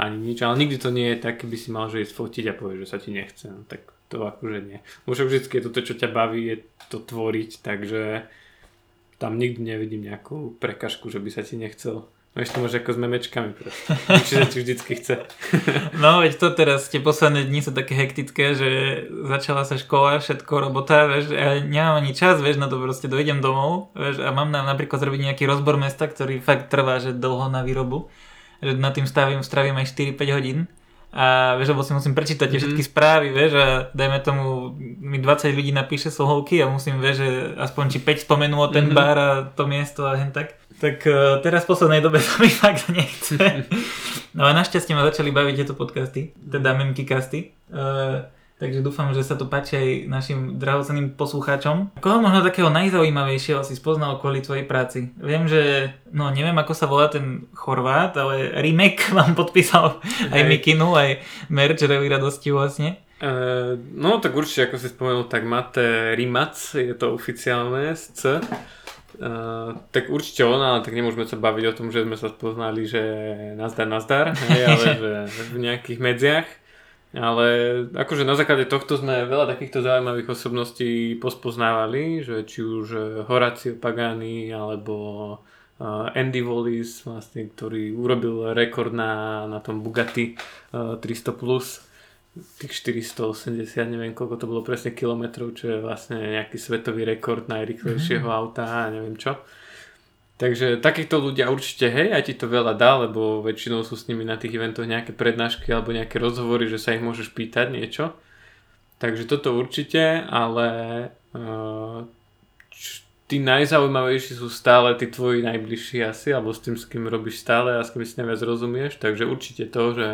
ani nič, ale nikdy to nie je tak, keby si mal že ísť fotiť a povieš, že sa ti nechce, no, tak to akože nie. Už vždycky je to, to, čo ťa baví, je to tvoriť, takže tam nikdy nevidím nejakú prekažku, že by sa ti nechcel. No ešte môže ako s memečkami proste. <laughs> Čiže ti vždycky chce. <laughs> no veď to teraz, tie posledné dni sú také hektické, že začala sa škola, všetko robota, vieš, a nemám ani čas, vieš, na to proste dojdem domov, vieš, a mám na, napríklad zrobiť nejaký rozbor mesta, ktorý fakt trvá, že dlho na výrobu, že na tým stavím, stravím aj 4-5 hodín a vieš, lebo si musím prečítať mm-hmm. všetky správy, vieš, a dajme tomu, mi 20 ľudí napíše slohovky a musím, vieš, že aspoň či 5 spomenulo ten mm-hmm. bar a to miesto a hen tak. Tak uh, teraz v poslednej dobe <laughs> sa mi fakt nechce. <laughs> no a našťastie ma začali baviť tieto podcasty, teda memky casty. Uh, Takže dúfam, že sa to páči aj našim drahocenným poslucháčom. Koho možno takého najzaujímavejšieho si spoznal kvôli tvojej práci? Viem, že, no neviem ako sa volá ten Chorvát, ale Rimek <laughs> vám podpísal aj Mikinu, aj merch Rally radosti vlastne. Uh, no tak určite, ako si spomenul, tak Mate Rimac, je to oficiálne z C. Uh, tak určite ona, ale tak nemôžeme sa baviť o tom, že sme sa spoznali, že nazdar, nazdar, hej, ale <laughs> že v nejakých medziach. Ale akože na základe tohto sme veľa takýchto zaujímavých osobností pospoznávali, že či už eh, Horacio Pagani alebo eh, Andy Wallis, vlastne, ktorý urobil rekord na, na tom Bugatti 300 eh, plus tých 480, neviem koľko to bolo presne kilometrov, čo je vlastne nejaký svetový rekord najrychlejšieho mm-hmm. auta a neviem čo. Takže takýchto ľudia určite, hej, aj ti to veľa dá, lebo väčšinou sú s nimi na tých eventoch nejaké prednášky alebo nejaké rozhovory, že sa ich môžeš pýtať niečo. Takže toto určite, ale uh, tí najzaujímavejší sú stále tí tvoji najbližší asi, alebo s tým, s kým robíš stále a s kým si najviac rozumieš. Takže určite to, že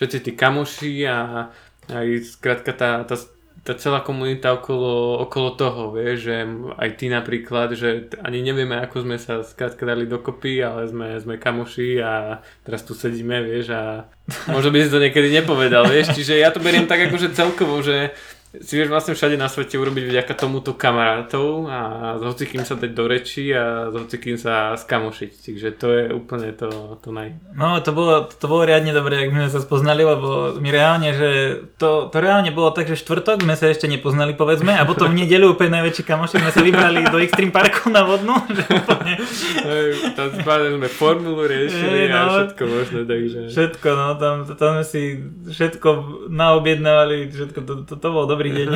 všetci tí kamoši a aj skrátka tá, tá tá celá komunita okolo, okolo toho, vie, že aj ty napríklad, že ani nevieme, ako sme sa skrátka dali dokopy, ale sme, sme kamoši a teraz tu sedíme, vieš, a <laughs> možno by si to niekedy nepovedal, vieš, čiže ja to beriem tak akože celkovo, že si vieš vlastne všade na svete urobiť vďaka tomuto kamarátov a s hocikým sa dať do reči a s hocikým sa skamošiť. Čiže to je úplne to, to naj... No to bolo, to bolo riadne dobré, ak sme sa spoznali, lebo my reálne, že to, to reálne bolo tak, že štvrtok sme sa ešte nepoznali povedzme a potom v nedelu úplne najväčší kamoši sme sa vybrali do Extreme Parku na vodnú. <laughs> Že úplne... tam sme formulu riešili no, a všetko možné, takže... Všetko, no tam, tam sme si všetko naobjednávali, všetko, to, to, to bolo dobrý dobrý deň.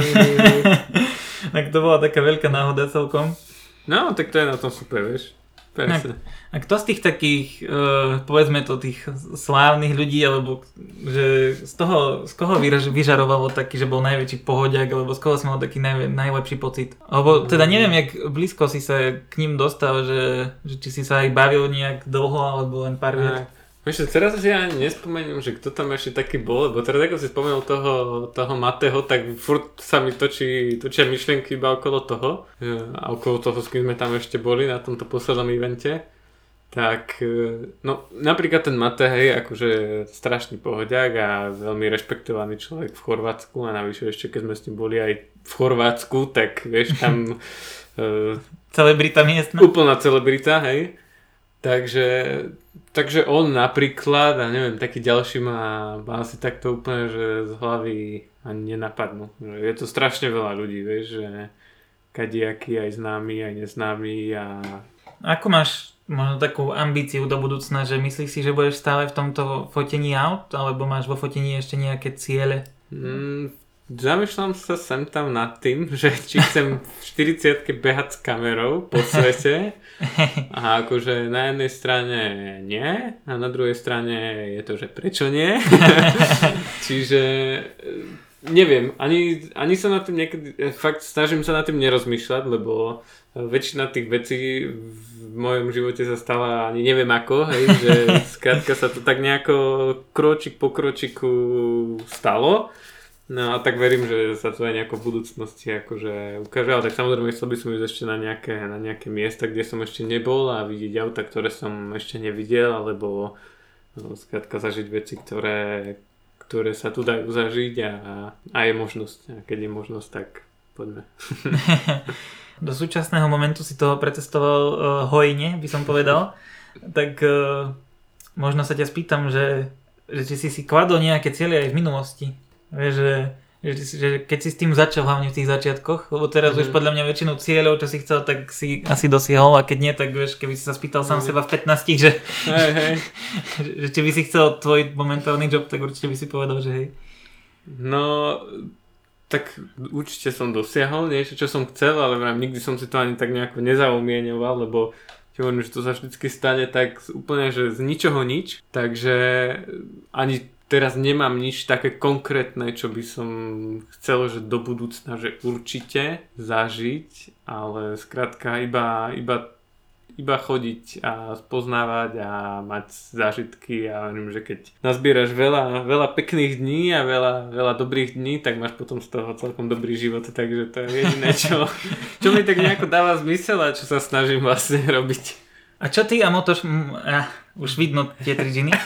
<laughs> tak to bola taká veľká náhoda celkom. No, tak to je na tom super, vieš. A, a kto z tých takých, uh, povedzme to, tých slávnych ľudí, alebo že z toho, z koho vyžarovalo taký, že bol najväčší pohodiak, alebo z koho si mal taký naj, najlepší pocit? Alebo teda neviem, jak blízko si sa k ním dostal, že, že či si sa aj bavil nejak dlho, alebo len pár viet. Vieš, teraz si ja nespomeniem, že kto tam ešte taký bol, lebo teraz ako si spomenul toho, toho Mateho, tak furt sa mi točí, točia myšlienky iba okolo toho a okolo toho, s kým sme tam ešte boli na tomto poslednom evente. Tak, e, no napríklad ten Mate, hej, akože strašný pohodiak a veľmi rešpektovaný človek v Chorvátsku a navyše ešte keď sme s ním boli aj v Chorvátsku, tak vieš tam... uh, <laughs> celebrita miestna. Úplná celebrita, hej. Takže, takže on napríklad, a neviem, taký ďalší má, má asi takto úplne, že z hlavy ani nenapadnú. Je to strašne veľa ľudí, vieš, že kadiaký aj známy, aj neznámy a... Ako máš možno takú ambíciu do budúcna, že myslíš si, že budeš stále v tomto fotení aut, alebo máš vo fotení ešte nejaké ciele? Mm, Zamýšľam sa sem tam nad tým, že či chcem v 40 behať s kamerou po svete <laughs> a akože na jednej strane nie a na druhej strane je to, že prečo nie. <laughs> Čiže eh, neviem, ani, ani sa na tým niekedy, eh, fakt snažím sa na tým nerozmýšľať, lebo väčšina tých vecí v mojom živote sa stala ani neviem ako, hej, že <laughs> skrátka sa to tak nejako kročik po kročiku stalo No a tak verím, že sa to aj nejako v budúcnosti akože ukáže, ale tak samozrejme chcel by som ísť ešte na nejaké, na nejaké miesta, kde som ešte nebol a vidieť auta, ktoré som ešte nevidel, alebo no, skrátka zažiť veci, ktoré, ktoré sa tu dajú zažiť a, a je možnosť. A keď je možnosť, tak poďme. <laughs> Do súčasného momentu si toho pretestoval uh, hojne, by som povedal. tak uh, možno sa ťa spýtam, že, že či si si kladol nejaké cieľe aj v minulosti. Vieš, že, že, že keď si s tým začal hlavne v tých začiatkoch, lebo teraz mm-hmm. už podľa mňa väčšinu cieľov, čo si chcel, tak si asi dosiahol a keď nie, tak vieš, keby si sa spýtal sám mm-hmm. seba v 15, že, hey, hey. <laughs> že či by si chcel tvoj momentálny job, tak určite by si povedal, že hej. No, tak určite som dosiahol niečo, čo som chcel, ale nikdy som si to ani tak nejako nezaumieňoval, lebo ti hovorím, že to sa vždycky stane tak úplne, že z ničoho nič, takže ani teraz nemám nič také konkrétne, čo by som chcel, že do budúcna, že určite zažiť, ale skrátka iba, iba, iba chodiť a spoznávať a mať zážitky a viem, že keď nazbieraš veľa, veľa pekných dní a veľa, veľa dobrých dní, tak máš potom z toho celkom dobrý život, takže to je jediné, čo, čo mi tak nejako dáva zmysel a čo sa snažím vlastne robiť. A čo ty a motor... Ah, už vidno tie tri džiny. <laughs>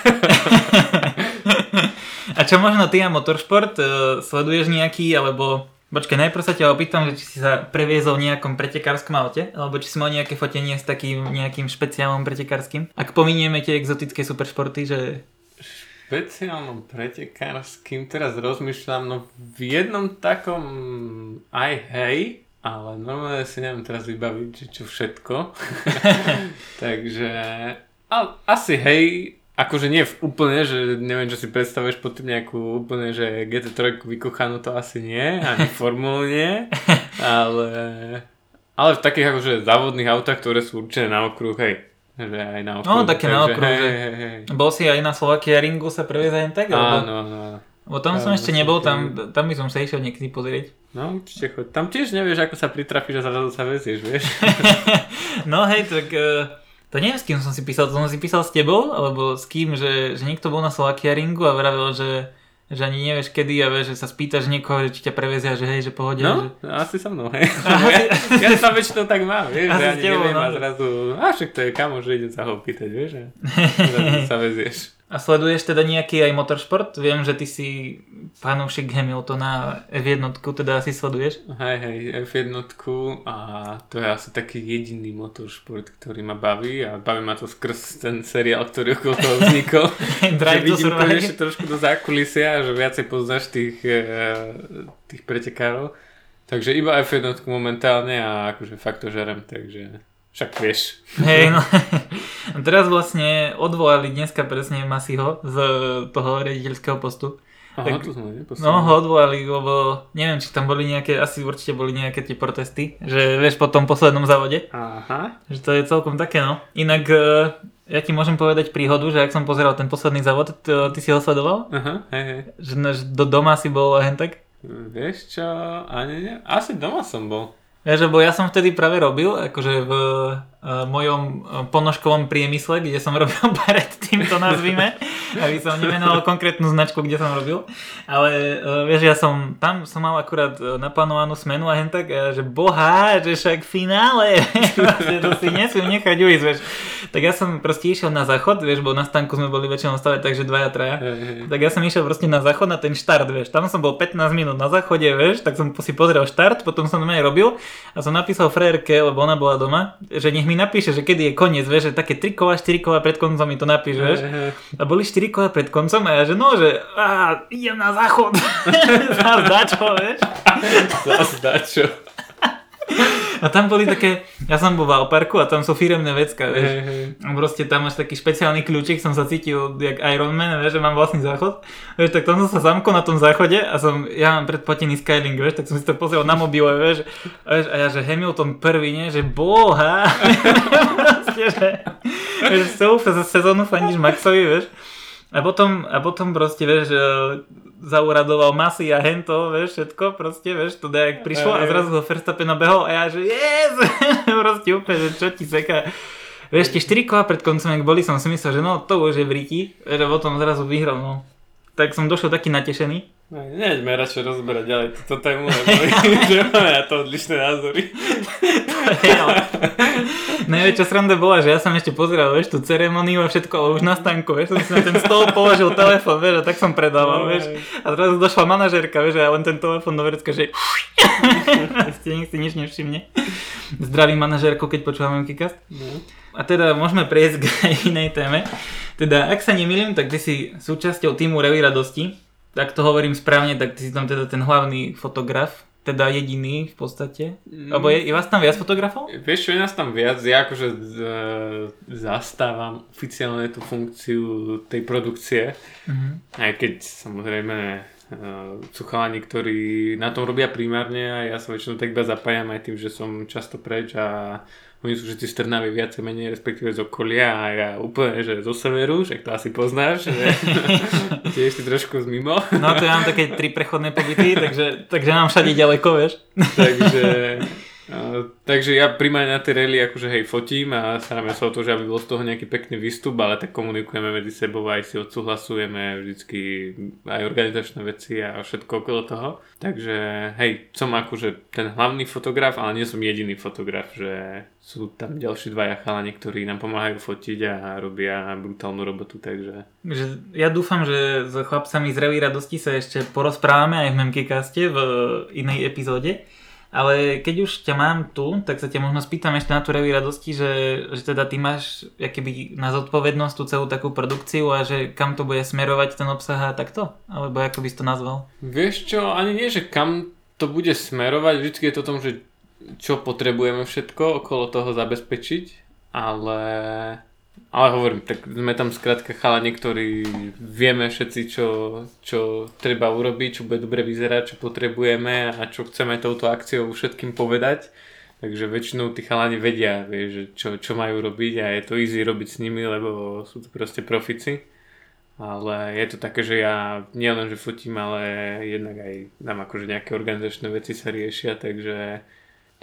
<laughs> a čo možno ty a motorsport? Uh, sleduješ nejaký, alebo... Počkaj, najprv sa ťa opýtam, že či si sa previezol v nejakom pretekárskom aute, alebo či si mal nejaké fotenie s takým nejakým špeciálnym pretekárským. Ak pominieme tie exotické superšporty, že... Špeciálnom pretekárským teraz rozmýšľam, no v jednom takom aj hej, ale normálne si neviem teraz vybaviť, že čo všetko. <laughs> <laughs> Takže ale asi hej, akože nie úplne, že neviem, čo si predstavuješ pod tým nejakú úplne, že GT3 vykuchanú to asi nie, ani Formulu nie, <laughs> ale, ale v takých akože závodných autách, ktoré sú určené na okruh, hej, že aj na okruh. No, také na okruh, hej, že hej, hej. bol si aj na Slovakia ringu sa previezať tak? Áno, áno, áno. O tom som ešte nebol, tam, tam by som sa išiel niekedy pozrieť. No, určite choď. Tam tiež nevieš, ako sa pritrafíš a zrazu sa vezieš, vieš. <laughs> no hej, tak uh, to neviem, s kým som si písal. To som si písal s tebou, alebo s kým, že, že niekto bol na Slovakia ringu a vravel, že, že ani nevieš kedy a vieš, že sa spýtaš niekoho, že či ťa prevezia, že hej, že pohode. No, že... asi so mnou, hej. ja, ja sa väčšinou tak mám, vieš, asi že ani tebou, neviem no. a zrazu, a však to je kamo, že idem sa ho pýtať, vieš, že <laughs> sa vezieš. A sleduješ teda nejaký aj motorsport? Viem, že ty si fanúšik Hamiltona F1, teda asi sleduješ? Hej, hej, F1 a to je asi taký jediný motorsport, ktorý ma baví a baví ma to skrz ten seriál, ktorý okolo toho vznikol. <laughs> Drive vidím to ešte trošku do zákulisia, že viacej poznáš tých, eh, tých pretekárov. Takže iba F1 momentálne a akože fakt to žerem, takže však vieš. Hej, no. <laughs> Teraz vlastne odvolali dneska presne Masiho z toho rediteľského postu. Aha, tak, to sme No, ho odvolali, lebo neviem, či tam boli nejaké, asi určite boli nejaké tie protesty, že vieš, po tom poslednom závode. Aha. Že to je celkom také, no. Inak, e, ja ti môžem povedať príhodu, že ak som pozeral ten posledný závod, ty si ho sledoval? Aha, hej, hej. Že, že do doma si bol hen tak? Vieš čo, ani ne, asi doma som bol. Vieš, lebo ja som vtedy práve robil, akože v uh, mojom uh, ponožkovom priemysle, kde som robil <laughs> predtým, to nazvime, aby som nemenoval konkrétnu značku, kde som robil. Ale uh, vieš, ja som tam som mal akurát naplánovanú smenu a hen tak, že boha, že však finále, <laughs> že to si nesmiem nechať ujsť, vieš. Tak ja som proste išiel na záchod, vieš, bo na stanku sme boli väčšinou stavať, takže dvaja, traja. Tak ja som išiel proste na záchod na ten štart, vieš. Tam som bol 15 minút na záchode, vieš, tak som si pozrel štart, potom som to robil a som napísal frérke, lebo ona bola doma, že nech mi napíše, že kedy je koniec, vieš, že také 3 kola, 4 kola pred koncom mi to napíš, vieš. A boli 4 kola pred koncom a ja, že no, že á, idem na záchod. <laughs> Zás dačo, vieš. <laughs> Zás dačo. A tam boli také, ja som bol v Alparku a tam sú firemné vecka, vieš. Hey, hey. Proste tam máš taký špeciálny kľúčik, som sa cítil jak Iron Man, vieš, že mám vlastný záchod. Vieš, tak tam som sa zamkol na tom záchode a som, ja mám predplatený Skylink, vieš, tak som si to pozrel na mobile, vieš. A, vieš, a ja, že Hamilton prvý, nie, že boha. <laughs> proste, že, vieš, celú sezónu fandíš Maxovi, vieš. A potom, a potom proste, vieš, zauradoval masy a hento, vieš, všetko, proste, vieš, to jak prišlo a zrazu ho Verstappen obehol a ja, že yes, <laughs> proste úplne, že čo ti seka. Vieš, tie 4 kola pred koncom, ak boli, som si myslel, že no, to už je v ríti, že potom zrazu vyhral, no. Tak som došiel taký natešený. Neďme radšej rozberať ďalej túto tému, lebo <laughs> že máme na to odlišné názory. <laughs> Najväčšia sranda bola, že ja som ešte pozeral, vieš, tú ceremoniu a všetko, ale už na stanku, vieš, som si na ten stôl položil telefon, vieš, a tak som predával, no, vieš. A zrazu došla manažérka, vieš, a len ten telefon do vrecka, že <laughs> ste si nič nevšimne. Zdravím manažérku, keď počúvam Kikast. No. A teda môžeme prejsť k inej téme. Teda, ak sa nemýlim, tak ty si súčasťou týmu Revy radosti ak to hovorím správne, tak ty si tam teda ten hlavný fotograf, teda jediný v podstate? Mm. Alebo je, je vás tam viac fotografov? Vieš čo, je nás tam viac, ja akože z, zastávam oficiálne tú funkciu tej produkcie, mm-hmm. aj keď samozrejme sú chalani, ktorí na tom robia primárne a ja sa väčšinou tak iba zapájam aj tým, že som často preč a oni sú všetci z Trnavy viacej menej, respektíve z okolia a ja úplne, že zo severu, však to asi poznáš, že <laughs> tiež si trošku z mimo. No to ja mám také tri prechodné pobyty, takže, takže nám všade ďaleko, vieš. takže <laughs> takže ja primárne na tie rally akože hej fotím a staráme sa o to, že aby bol z toho nejaký pekný výstup, ale tak komunikujeme medzi sebou aj si odsúhlasujeme vždycky aj organizačné veci a všetko okolo toho. Takže hej, som akože ten hlavný fotograf, ale nie som jediný fotograf, že sú tam ďalší dvaja chalani, ktorí nám pomáhajú fotiť a robia brutálnu robotu, takže... Že ja dúfam, že s chlapcami z Reví radosti sa ešte porozprávame aj v Memkikaste v inej epizóde. Ale keď už ťa mám tu, tak sa ťa možno spýtam ešte na tú reví radosti, že, že teda ty máš keby na zodpovednosť tú celú takú produkciu a že kam to bude smerovať ten obsah a takto? Alebo ako by si to nazval? Vieš čo, ani nie, že kam to bude smerovať, vždycky je to o tom, že čo potrebujeme všetko okolo toho zabezpečiť, ale ale hovorím, tak sme tam skrátka chalani, ktorí vieme všetci, čo, čo treba urobiť, čo bude dobre vyzerať, čo potrebujeme a čo chceme touto akciou všetkým povedať. Takže väčšinou tí chalani vedia, vie, že čo, čo majú robiť a je to easy robiť s nimi, lebo sú to proste profici. Ale je to také, že ja nielen, že fotím, ale jednak aj nám akože nejaké organizačné veci sa riešia, takže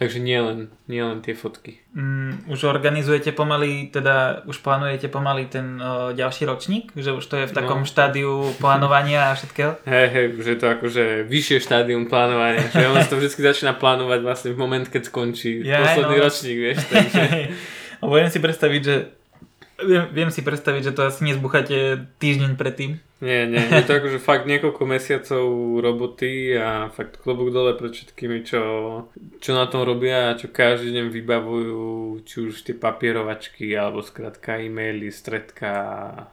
Takže nie len, nie len tie fotky. Mm, už organizujete pomaly, teda už plánujete pomaly ten o, ďalší ročník? Že už to je v takom no. štádiu plánovania a všetkého? <laughs> Hej, hej, už je to akože vyššie štádium plánovania. Že on to vždy začína plánovať vlastne v moment, keď skončí ja, posledný no. ročník, vieš. Takže... <laughs> Viem si predstaviť, že viem, viem si predstaviť, že to asi nezbucháte týždeň predtým. Nie, nie, je to akože fakt niekoľko mesiacov roboty a fakt klobúk dole pred všetkými, čo, čo na tom robia a čo každý deň vybavujú, či už tie papierovačky alebo skrátka e-maily, stredka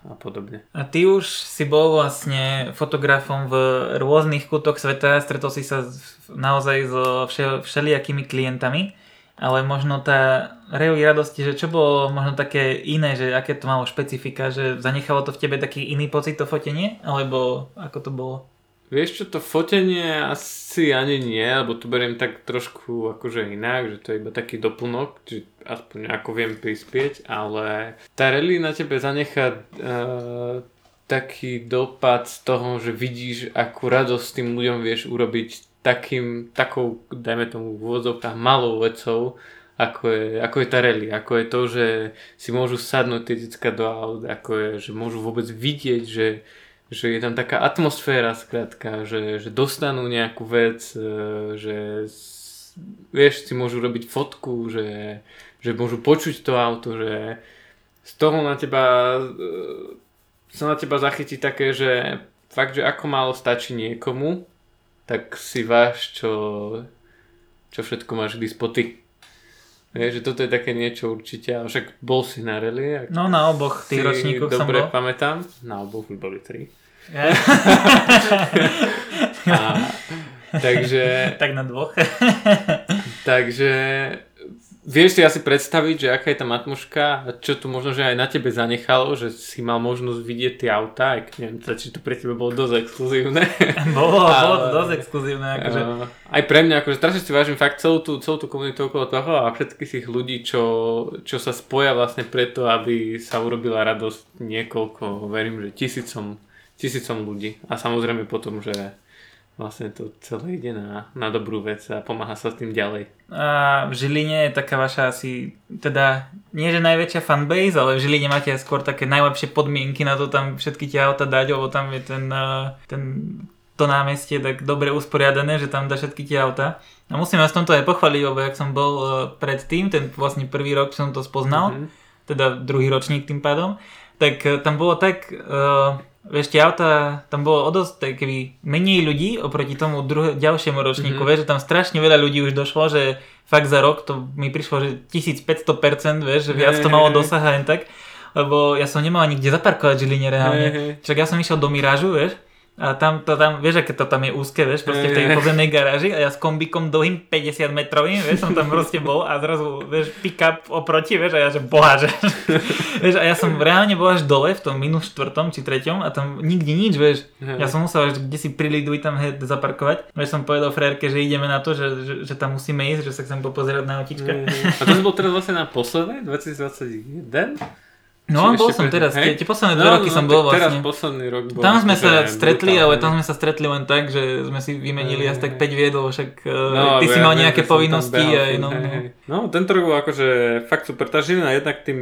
a podobne. A ty už si bol vlastne fotografom v rôznych kútoch sveta, stretol si sa naozaj so všelijakými klientami ale možno tá rejovi radosti, že čo bolo možno také iné, že aké to malo špecifika, že zanechalo to v tebe taký iný pocit to fotenie, alebo ako to bolo? Vieš čo, to fotenie asi ani nie, lebo to beriem tak trošku akože inak, že to je iba taký doplnok, že aspoň ako viem prispieť, ale tá rally na tebe zanecha uh, taký dopad z toho, že vidíš, akú radosť tým ľuďom vieš urobiť takým, takou, dajme tomu v úvodzovkách malou vecou, ako je, ako je tá rally, ako je to, že si môžu sadnúť tie decka do aut, ako je, že môžu vôbec vidieť, že, že je tam taká atmosféra skrátka, že, že dostanú nejakú vec, e, že vieš, si môžu robiť fotku, že, že môžu počuť to auto, že z toho na teba e, sa na teba zachytí také, že fakt, že ako málo stačí niekomu, tak si váš, čo, čo všetko máš k dispoty. Vieš, že toto je také niečo určite, ale však bol si na rally. No na oboch tých ročníkoch som bol. Dobre pamätám, na oboch boli tri. Yeah. <laughs> a, takže... Tak na dvoch. takže Vieš si asi predstaviť, že aká je tam atmosféra a čo tu možno, že aj na tebe zanechalo, že si mal možnosť vidieť tie autá, aj neviem, či to pre teba bolo dosť exkluzívne. <laughs> bolo, ale, bolo to dosť exkluzívne. Akože. Uh, aj pre mňa, akože strašne si vážim fakt celú tú, celú tú komunitu okolo toho a všetkých tých ľudí, čo, čo sa spoja vlastne preto, aby sa urobila radosť niekoľko, verím, že tisícom, tisícom ľudí. A samozrejme potom, že vlastne to celé ide na, na dobrú vec a pomáha sa s tým ďalej. A v Žiline je taká vaša asi, teda nie že najväčšia fanbase, ale v Žiline máte skôr také najlepšie podmienky na to tam všetky tie auta dať, lebo tam je ten, ten to námestie tak dobre usporiadané, že tam dá všetky tie auta. A musím vás v tomto aj pochváliť, lebo jak som bol e, predtým, ten vlastne prvý rok som to spoznal, mm-hmm. teda druhý ročník tým pádom, tak e, tam bolo tak, uh, vieš, tie auta, tam bolo o dosť keby menej ľudí oproti tomu druh- ďalšiemu ročníku, mm-hmm. vieš, že tam strašne veľa ľudí už došlo, že fakt za rok to mi prišlo, že 1500%, vieš, že viac to malo dosah len tak, lebo ja som nemal nikde zaparkovať Žiline reálne. Čak ja som išiel do Mirážu, vieš, a tam, to tam, vieš, aké to tam je úzke, vieš, proste v tej pozemnej garáži a ja s kombikom dlhým 50 metrovým, vieš, som tam proste bol a zrazu, vieš, pick up oproti, vieš, a ja že boha, že, <laughs> vieš, a ja som reálne bol až dole v tom minus štvrtom či treťom a tam nikdy nič, vieš, ja som musel až kde si priliduj tam hej, zaparkovať, vieš, som povedal frérke, že ideme na to, že, že, že tam musíme ísť, že sa chcem popozerať na autička. A to bol teraz vlastne na poslednej, 2021? No, bol som teraz, tie, tie posledné no, roky no, som bol vlastne. Teraz posledný rok bol. Tam sme sa stretli, ale tam sme sa stretli len tak, že sme si vymenili asi tak 5 viedol, však e, no, ty si mal nejaké povinnosti. Aj, no, no. no, tento rok bol akože fakt super. Tá Žilina jednak tým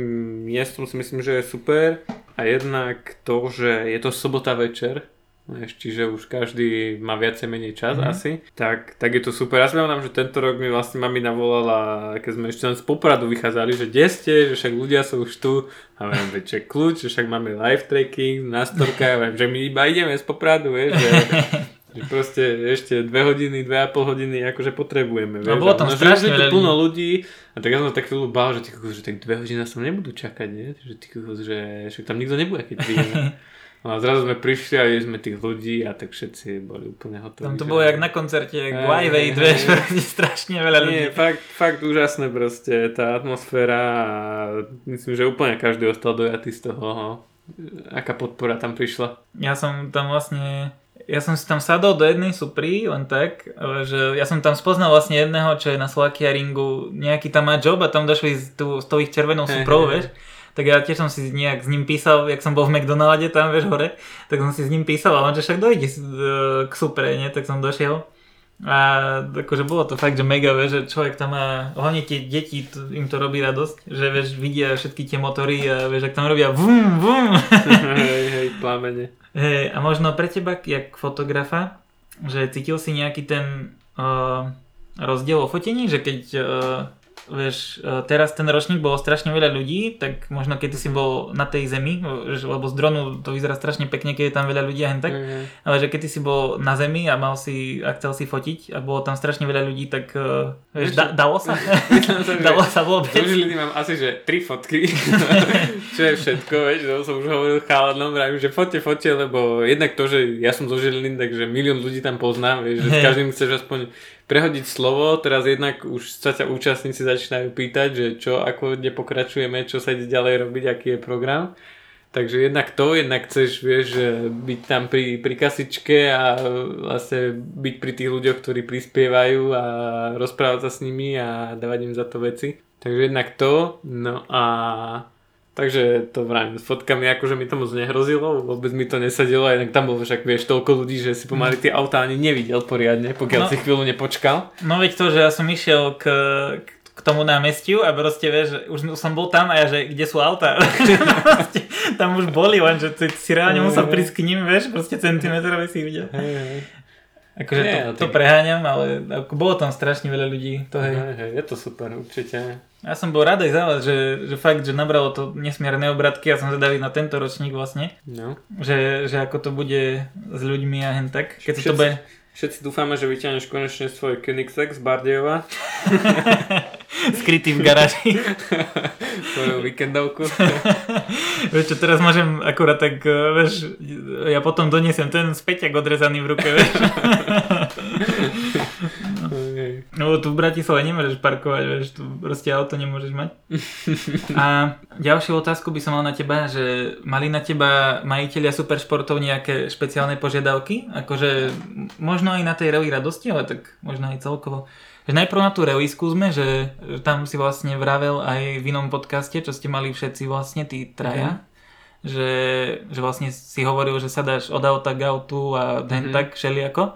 miestom si myslím, že je super a jednak to, že je to sobota večer, čiže už každý má viacej menej čas mm-hmm. asi, tak, tak je to super. Ja pamätám, že tento rok mi vlastne mami navolala, keď sme ešte len z Popradu vychádzali, že kde ste, že však ľudia sú už tu a viem, že kľúč, že však máme live tracking, nastorka, viem, že my iba ideme z Popradu, vieš, že, <laughs> že proste ešte dve hodiny, dve a pol hodiny akože potrebujeme. Vieš, no bolo tam no, strašne veľa plno ľudí a tak ja som tak chvíľu bál, že, ty, že tak dve hodiny nás tam nebudú čakať, nie? že, ty, že však tam nikto nebude, keď prídeme. <laughs> No a zrazu sme prišli a sme tých ľudí a tak všetci boli úplne hotoví. Tam to že... bolo jak na koncerte, Live Aid, vieš, <laughs> strašne veľa ľudí. Nie, fakt, fakt úžasné proste, tá atmosféra a myslím, že úplne každý ostal dojatý z toho, ho. aká podpora tam prišla. Ja som tam vlastne ja som si tam sadol do jednej supry, len tak, že ja som tam spoznal vlastne jedného, čo je na Slovakia ringu, nejaký tam má job a tam došli s, tú, s tou ich červenou suprou, vieš. Hey tak ja tiež som si nejak s ním písal, jak som bol v McDonalde tam, vieš, hore, tak som si s ním písal a on, že však dojde e, k supre, nie, tak som došiel. A akože bolo to fakt, že mega, vieš, že človek tam má, hlavne tie deti, to, im to robí radosť, že vieš, vidia všetky tie motory a vieš, ak tam robia vum, vum. <laughs> hej, hej, plamene. Hej, a možno pre teba, jak fotografa, že cítil si nejaký ten uh, rozdiel o fotení, že keď uh, vieš, e, teraz ten ročník bolo strašne veľa ľudí, tak možno keď si bol na tej zemi, lebo z dronu to vyzerá strašne pekne, keď je tam veľa ľudí a hen tak, mm-hmm. ale že keď si bol na zemi a mal si, a chcel si fotiť a bolo tam strašne veľa ľudí, tak uh, vieš, da, dalo sa? <laughs> <laughs> dalo sa vôbec? Z Žiliny mám asi, že tri fotky, <laughs> čo je všetko, vieš, to som už hovoril chalanom, že fotte, fotte, lebo jednak to, že ja som zo Žiliny, takže milión ľudí tam poznám, vieš, že s každým chceš aspoň prehodiť slovo, teraz jednak už sa ťa účastníci začínajú pýtať, že čo, ako kde pokračujeme, čo sa ide ďalej robiť, aký je program. Takže jednak to, jednak chceš, vieš, byť tam pri, pri kasičke a vlastne byť pri tých ľuďoch, ktorí prispievajú a rozprávať sa s nimi a dávať im za to veci. Takže jednak to, no a Takže to vrajím, s fotkami akože mi to moc nehrozilo, vôbec mi to nesadilo, inak tam bolo však vieš toľko ľudí, že si pomaly tie autá ani nevidel poriadne, pokiaľ no, si chvíľu nepočkal. No veď to, že ja som išiel k, k tomu námestiu a proste vieš, už som bol tam a ja, že kde sú autá? <laughs> tam už boli, len že si reálne musel prísť k ním, vieš, proste centimetrové si videl. Hey, hey. Akože Nie, to, to preháňam, ale ako bolo tam strašne veľa ľudí. To hej. Hej, hej, je to super, určite. Ja som bol radej za vás, že, že fakt, že nabralo to nesmierne obratky a som zvedavý na tento ročník vlastne. No. Že, že ako to bude s ľuďmi a hen tak. Keď všetci, to bude... všetci dúfame, že vyťahneš konečne svoj Koenigsegg z Bardejova. <laughs> Skrytý v garáži. <laughs> Svoju víkendovku. <laughs> vieš čo, teraz môžem akurát tak, eh, vieš, ja potom doniesem ten späťak odrezaný v ruke, vieš. No tu v Bratislave nemôžeš parkovať, vieš, tu proste auto nemôžeš mať. <laughs> A ďalšiu otázku by som mal na teba, že mali na teba majiteľia superšportov nejaké špeciálne požiadavky? Akože možno aj na tej revi radosti, ale tak možno aj celkovo. Že najprv na tú revi skúsme, že tam si vlastne vravel aj v inom podcaste, čo ste mali všetci vlastne, tí traja. Mm že, že vlastne si hovoril, že sa dáš od auta k autu a ten mm tak všelijako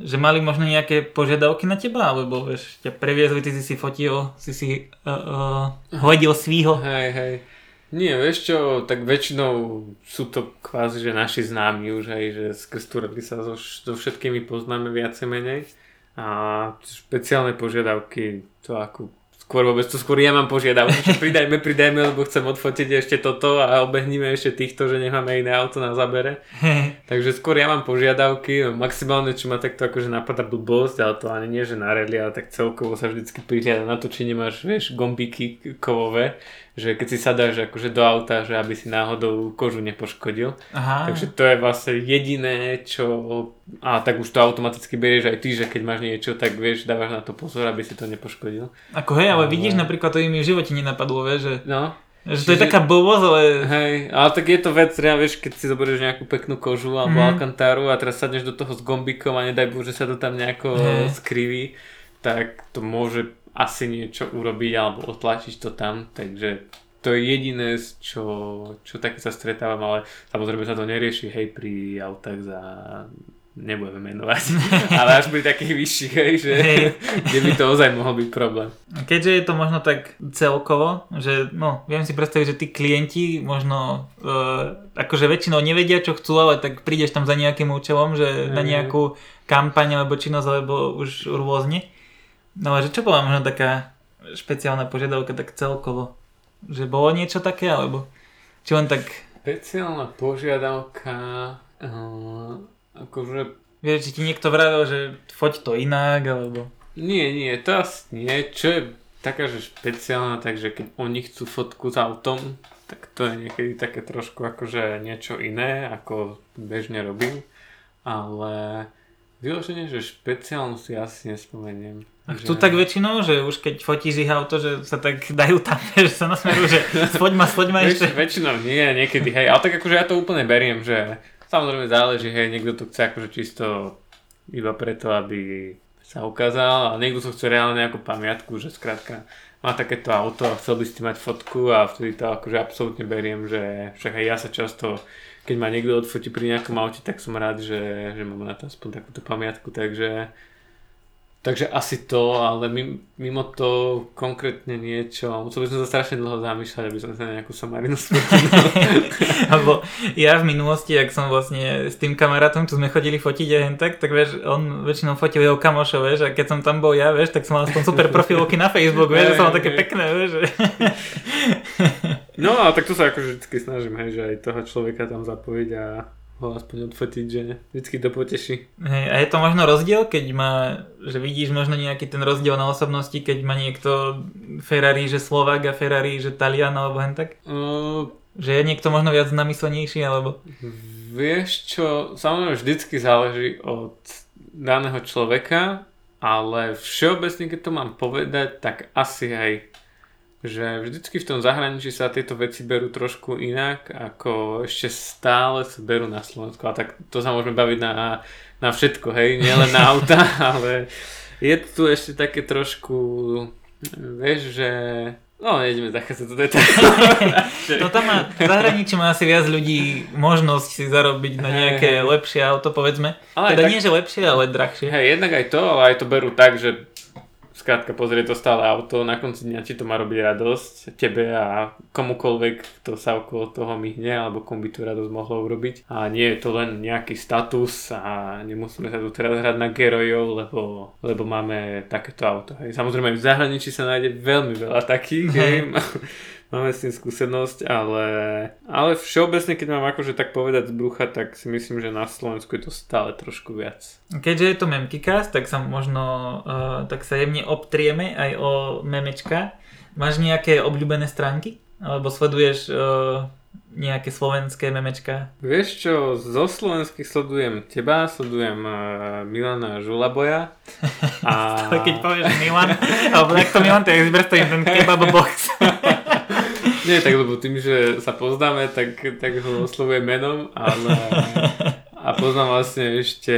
že mali možno nejaké požiadavky na teba, alebo vieš, ťa previezli, ty si si fotil, si si uh, uh, hodil svího. Hej, hej. Nie, vieš čo, tak väčšinou sú to kvázi, že naši známi už, hej, že skrz sa so, so všetkými poznáme viacej menej. A špeciálne požiadavky, to ako skôr vôbec to skôr ja mám požiadavku, že pridajme, pridajme, lebo chcem odfotiť ešte toto a obehníme ešte týchto, že necháme iné auto na zabere. <laughs> Takže skôr ja mám požiadavky, no maximálne čo ma takto akože napadá blbosť, ale to ani nie, že na rally, ale tak celkovo sa vždycky prihľada na to, či nemáš, vieš, gombíky kovové, že keď si sadáš akože do auta, že aby si náhodou kožu nepoškodil. Aha. Takže to je vlastne jediné, čo... A tak už to automaticky berieš aj ty, že keď máš niečo, tak vieš, dávaš na to pozor, aby si to nepoškodil. Ako hej, ale, ale... vidíš napríklad, to im v živote nenapadlo, vieš, že... No. Že to Čiže... je taká blbosť, ale... Hej, ale tak je to vec, ja, vieš, keď si zoberieš nejakú peknú kožu alebo mm. alkantáru a teraz sadneš do toho s gombikom a nedaj Bože, že sa to tam nejako hey. skriví, tak to môže asi niečo urobiť alebo otlačiť to tam, takže to je jediné, čo, čo také sa stretávam, ale samozrejme sa to nerieši, hej, pri autách za nebudeme menovať, <laughs> ale až pri takých vyšších, hej, že hey. kde by to ozaj mohol byť problém. Keďže je to možno tak celkovo, že no, viem si predstaviť, že tí klienti možno uh, akože väčšinou nevedia, čo chcú, ale tak prídeš tam za nejakým účelom, že hey. na nejakú kampaň alebo činnosť, alebo už rôzne. No ale že čo bola možno taká špeciálna požiadavka tak celkovo? Že bolo niečo také, alebo či len tak... Špeciálna požiadavka... Uh Akože... Vieš, či ti niekto vravil, že foď to inak, alebo... Nie, nie, to asi nie. Čo je taká, že špeciálna, takže keď oni chcú fotku s autom, tak to je niekedy také trošku akože niečo iné, ako bežne robím. Ale vyloženie, že špeciálnu si asi nespomeniem. A že... tak väčšinou, že už keď fotíš ich auto, že sa tak dajú tam, <laughs> že sa nasmerujú, že spoď ma, spoď ma ešte. Väčšinou nie, niekedy, hej, ale tak akože ja to úplne beriem, že Samozrejme záleží, hej, niekto to chce akože čisto iba preto, aby sa ukázal a niekto to chce reálne nejakú pamiatku, že skrátka má takéto auto a chcel by si mať fotku a vtedy to akože absolútne beriem, že však aj ja sa často, keď ma niekto odfotí pri nejakom aute, tak som rád, že, že mám na to aspoň takúto pamiatku, takže Takže asi to, ale mimo to konkrétne niečo, musel by som sa strašne dlho zamýšľať, aby som sa na nejakú somarinu <laughs> Alebo ja v minulosti, ak som vlastne s tým kamarátom, tu sme chodili fotiť a hen tak, tak vieš, on väčšinou fotil jeho kamošov, vieš, a keď som tam bol ja, vieš, tak som mal aspoň super profilovky na Facebook, vieš, že som mal také pekné, vieš. <laughs> no a tak to sa akože vždy snažím, hej, že aj toho človeka tam zapojiť a ho aspoň odfotiť, že vždycky to poteší. Hej, a je to možno rozdiel, keď má, že vidíš možno nejaký ten rozdiel na osobnosti, keď má niekto Ferrari, že Slovak a Ferrari, že Talian alebo hen tak? Uh, že je niekto možno viac namyslenejší, alebo? Vieš čo, samozrejme vždycky záleží od daného človeka, ale všeobecne, keď to mám povedať, tak asi aj že vždycky v tom zahraničí sa tieto veci berú trošku inak, ako ešte stále sa berú na Slovensku. A tak to sa môžeme baviť na, na všetko, hej, nielen na auta, <laughs> ale je tu ešte také trošku, vieš, že No, nejdeme zachádzať do No <laughs> tam má, v zahraničí má asi viac ľudí možnosť si zarobiť na nejaké hey, lepšie auto, povedzme. Ale teda tak, nie, že lepšie, ale drahšie. Hej, jednak aj to, ale aj to berú tak, že skrátka pozrieť to stále auto, na konci dňa ti to má robiť radosť tebe a komukoľvek, kto sa okolo toho myhne, alebo komu by to radosť mohlo urobiť. A nie je to len nejaký status a nemusíme sa tu teraz hrať na gerojov, lebo, lebo máme takéto auto. Hej. Samozrejme v zahraničí sa nájde veľmi veľa takých, hej. Máme s tým skúsenosť, ale, ale všeobecne, keď mám akože tak povedať z brucha, tak si myslím, že na Slovensku je to stále trošku viac. Keďže je to memkicast, tak sa možno uh, tak sa jemne obtrieme aj o memečka. Máš nejaké obľúbené stránky? Alebo sleduješ uh, nejaké slovenské memečka? Vieš čo, zo slovenských sledujem teba, sledujem uh, Milana Žulaboja. <laughs> A... Keď povieš Milan, alebo jak to Milan, tak si ten kebab box. <laughs> Nie, tak lebo tým, že sa poznáme, tak, tak ho oslovujem menom, ale <laughs> a poznám vlastne ešte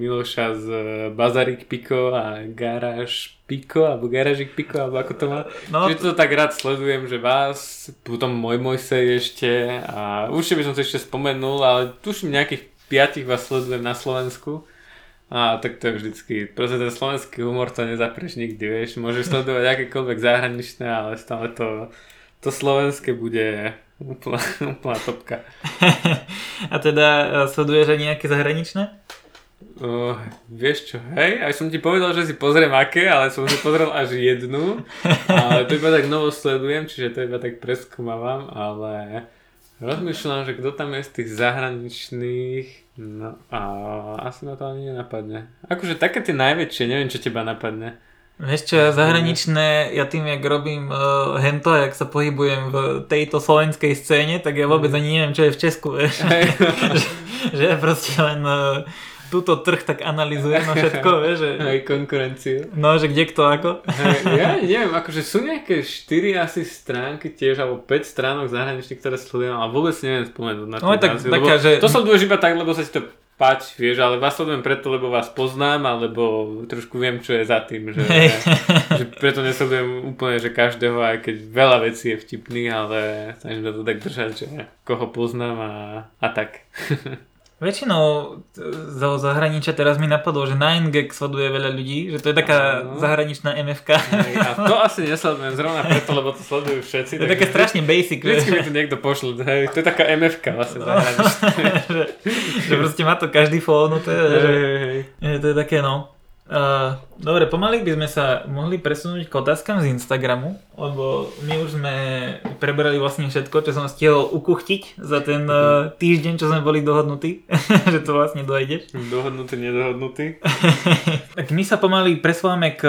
Miloša z Bazarik Piko a Garáž Piko, alebo Garážik Piko, alebo ako to má. No. Čiže to tak rád sledujem, že vás, potom môj Mojsej ešte a určite by som si ešte spomenul, ale tuším nejakých piatich vás sledujem na Slovensku. A tak to je vždycky, proste ten slovenský humor to nezaprieš nikdy, vieš, môžeš sledovať akékoľvek zahraničné, ale stále to to slovenské bude úplná, úplná topka. <laughs> A teda e, sleduješ aj nejaké zahraničné? Uh, vieš čo, hej, aj som ti povedal, že si pozriem aké, ale som si pozrel až jednu. Ale to iba tak novo sledujem, čiže to iba tak preskúmavam, ale rozmýšľam, že kto tam je z tých zahraničných, no a asi ma to ani nenapadne. Akože také tie najväčšie, neviem čo teba napadne. Vieš čo, ja zahraničné, ja tým, jak robím uh, hento, jak sa pohybujem v tejto slovenskej scéne, tak ja vôbec ani neviem, čo je v Česku, vieš. <laughs> že, že ja proste len uh, túto trh tak analizujem no všetko, vieš. Že, Aj konkurenciu. No, že kde kto ako. Ja <laughs> neviem, akože sú nejaké 4 asi stránky tiež, alebo 5 stránok zahraničných, ktoré sledujem, ale vôbec neviem spomenúť na No, tak, taká, že... To som iba tak, lebo sa si to páči, vieš, ale vás sledujem preto, lebo vás poznám, alebo trošku viem, čo je za tým, že, hey. <laughs> že preto nesledujem úplne, že každého, aj keď veľa vecí je vtipných, ale snažím sa to tak držať, že koho poznám a, a tak. <laughs> Väčšinou zo zahraničia teraz mi napadlo, že 9gag sleduje veľa ľudí, že to je taká no. zahraničná MFK. A to asi nesledujem zrovna preto, lebo to sledujú všetci. To je také strašne basic. Vždycky mi to niekto pošle, hej, to je taká MFK vlastne zahraničná. <laughs> že, že proste má to každý phone, to je, že, hej. to je také no. Uh, dobre, pomaly by sme sa mohli presunúť k otázkam z Instagramu, lebo my už sme prebrali vlastne všetko, čo som stihol ukuchtiť za ten uh, týždeň, čo sme boli dohodnutí, <laughs> že to vlastne dojdeš. Dohodnutý, nedohodnutý. <laughs> tak my sa pomaly presúvame k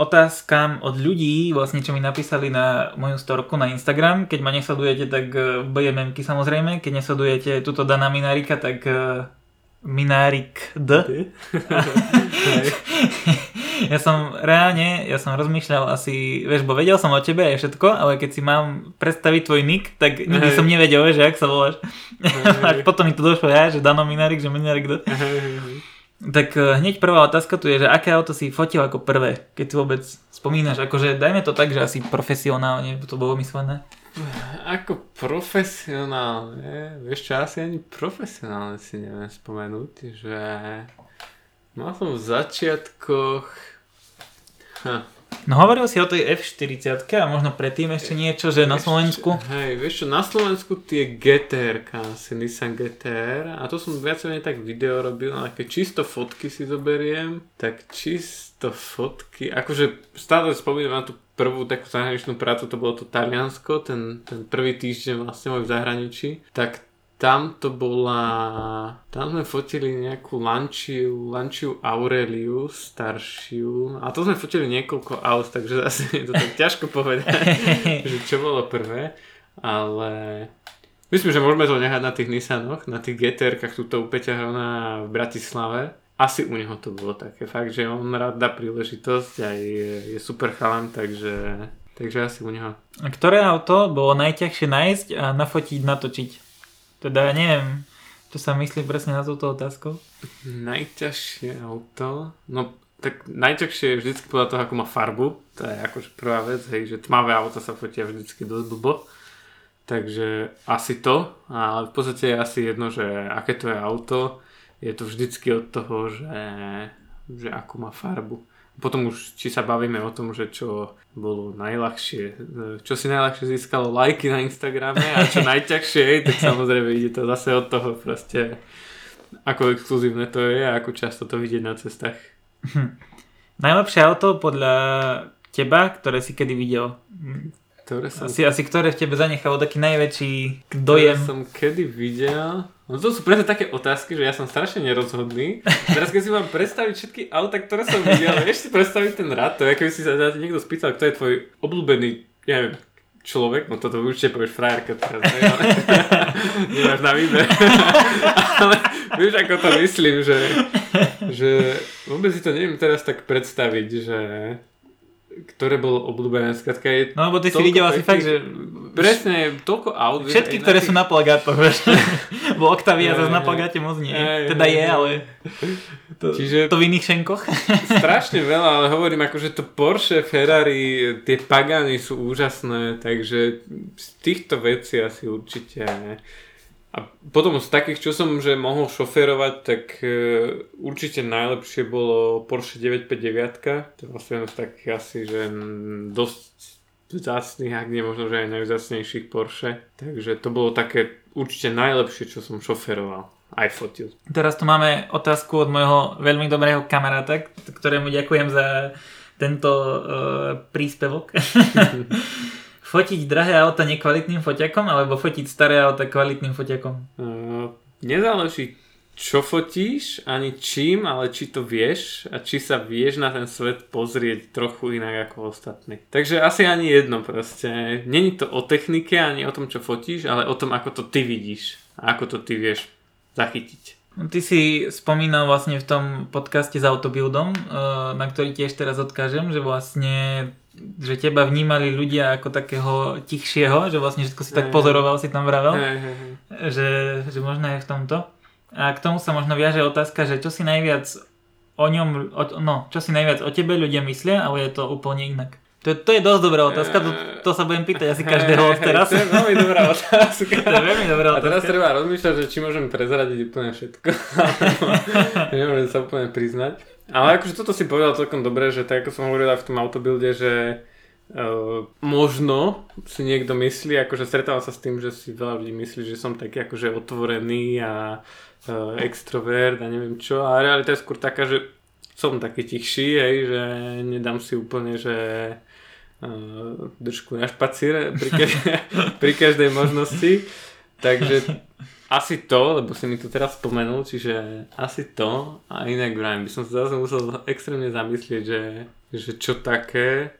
otázkam od ľudí, vlastne čo mi napísali na moju storku na Instagram. Keď ma nesledujete, tak BMMky samozrejme, keď nesledujete túto Dana Minarika, tak uh, Minárik D. <laughs> ja som reálne, ja som rozmýšľal asi, vieš, bo vedel som o tebe aj všetko, ale keď si mám predstaviť tvoj nick, tak nikdy hey. som nevedel, že ak sa voláš. <laughs> Až potom mi to došlo ja, že Dano Minárik, že Minárik D. Tak eh, hneď prvá otázka tu je, že aké auto si fotil ako prvé, keď si vôbec spomínaš, akože dajme to tak, že asi profesionálne to bolo myslené. Ako profesionálne, vieš čo, asi ani profesionálne si neviem spomenúť, že mal som v začiatkoch... Ha. No hovoril si o tej F40 a možno predtým ešte niečo, že na Slovensku? Hej, vieš čo, na Slovensku tie GTR, asi Nissan GTR a to som viac menej tak video robil, ale keď čisto fotky si zoberiem, tak čisto fotky, akože stále spomínam na tú prvú takú zahraničnú prácu, to bolo to Taliansko, ten, ten prvý týždeň vlastne môj v zahraničí, tak tam to bola, tam sme fotili nejakú Lanciu, Lanciu Aureliu staršiu a to sme fotili niekoľko aut, takže zase je to tak ťažko povedať, <laughs> že čo bolo prvé, ale myslím, že môžeme to nehať na tých Nissanoch, na tých GTR-kách tuto u Peťa Hrona v Bratislave, asi u neho to bolo také fakt, že on rád dá príležitosť a je, je super chalan, takže, takže asi u neho. A ktoré auto bolo najťažšie nájsť a nafotiť, natočiť? Teda neviem, čo sa myslí presne na túto otázku. Najťažšie auto? No tak najťažšie je vždycky podľa toho, ako má farbu. To je akože prvá vec, hej, že tmavé auto sa fotia vždycky dosť blbo. Takže asi to, ale v podstate je asi jedno, že aké to je auto je to vždycky od toho, že, že akú má farbu. Potom už, či sa bavíme o tom, že čo bolo najľahšie, čo si najľahšie získalo lajky na Instagrame a čo najťažšie, tak samozrejme ide to zase od toho proste, ako exkluzívne to je a ako často to vidieť na cestách. Hm. Najlepšie auto podľa teba, ktoré si kedy videl? Ktoré som... Asi, asi ktoré v tebe zanechalo taký najväčší dojem? Ktoré som kedy videl... No to sú presne také otázky, že ja som strašne nerozhodný. Teraz keď si mám predstaviť všetky auta, ktoré som videl, <laughs> vieš si predstaviť ten rad, to je, keby si sa niekto spýtal, kto je tvoj obľúbený, ja neviem, človek, no toto určite povieš frajerka teraz, ne, ale <laughs> nemáš na výber. <laughs> ale vieš, ako to myslím, že, že vôbec si to neviem teraz tak predstaviť, že ktoré bolo obľúbené. Skladka je no lebo ty si videl asi fakt, že... Presne, toľko aut. Všetky, ktoré tých... sú na plagátoch. <laughs> Bo Octavia zase na plagáte moc nie. Aj, teda je, ale... <laughs> To, Čiže... to v iných šenkoch. <laughs> strašne veľa, ale hovorím, akože to Porsche, Ferrari, tie Pagany sú úžasné, takže z týchto vecí asi určite a potom z takých, čo som že mohol šoférovať, tak e, určite najlepšie bolo Porsche 959. To je vlastne z takých asi, že dosť vzácných, ak nie možno, že aj najvzácnejších Porsche. Takže to bolo také určite najlepšie, čo som šoféroval. Aj fotil. Teraz tu máme otázku od môjho veľmi dobrého kamaráta, ktorému ďakujem za tento uh, príspevok. <laughs> fotiť drahé auta nekvalitným foťakom alebo fotiť staré auta kvalitným foťakom? Uh, nezáleží čo fotíš, ani čím, ale či to vieš a či sa vieš na ten svet pozrieť trochu inak ako ostatní. Takže asi ani jedno proste. Není to o technike ani o tom, čo fotíš, ale o tom, ako to ty vidíš a ako to ty vieš zachytiť. No, ty si spomínal vlastne v tom podcaste s autobuildom, eh, na ktorý tiež teraz odkážem, že vlastne že teba vnímali ľudia ako takého tichšieho, že vlastne všetko si tak pozoroval, si tam vravel, že, že možno je v tomto. A k tomu sa možno viaže otázka, že čo si najviac o ňom, o, no, čo si najviac o tebe ľudia myslia, ale je to úplne inak. To, to je dosť dobrá otázka, to, to sa budem pýtať asi každého od teraz. To je veľmi dobrá <laughs> otázka. to je veľmi dobrá otázka. A teraz treba rozmýšľať, že či môžem prezradiť úplne všetko. <laughs> <laughs> Nemôžem sa úplne priznať. Ale akože toto si povedal celkom dobre, že tak ako som hovoril aj v tom autobilde, že Uh, možno si niekto myslí, akože stretávam sa s tým, že si veľa ľudí myslí, že som taký akože otvorený a uh, extrovert a neviem čo a realita je skôr taká, že som taký tichší, hej, že nedám si úplne, že uh, držku na špacíre pri, každej, <laughs> pri každej možnosti. Takže asi to, lebo si mi to teraz spomenul, čiže asi to a inak vrajím, by som sa zase musel extrémne zamyslieť, že, že čo také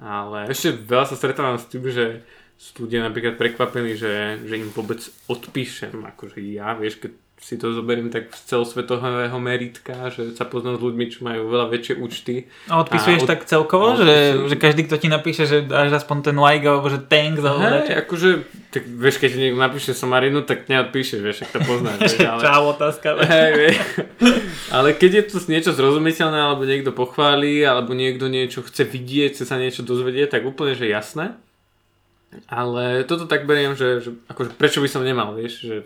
ale ešte veľa sa stretávam s tým, že sú ľudia napríklad prekvapení, že, že im vôbec odpíšem. Akože ja, vieš, keď si to zoberiem tak z celosvetového meritka, že sa poznám s ľuďmi, čo majú veľa väčšie účty. A odpisuješ a od... tak celkovo, že, že každý, kto ti napíše, že dáš aspoň ten like alebo že thanks alebo Hej, akože, tak vieš, keď niekto napíše somarinu, tak neodpíšeš, vieš, ak to poznáš. vieš, <laughs> ale... Čau, otázka. Vieš. ale keď je to niečo zrozumiteľné, alebo niekto pochváli, alebo niekto niečo chce vidieť, chce sa niečo dozvedieť, tak úplne, že jasné. Ale toto tak beriem, že, že akože prečo by som nemal, vieš, že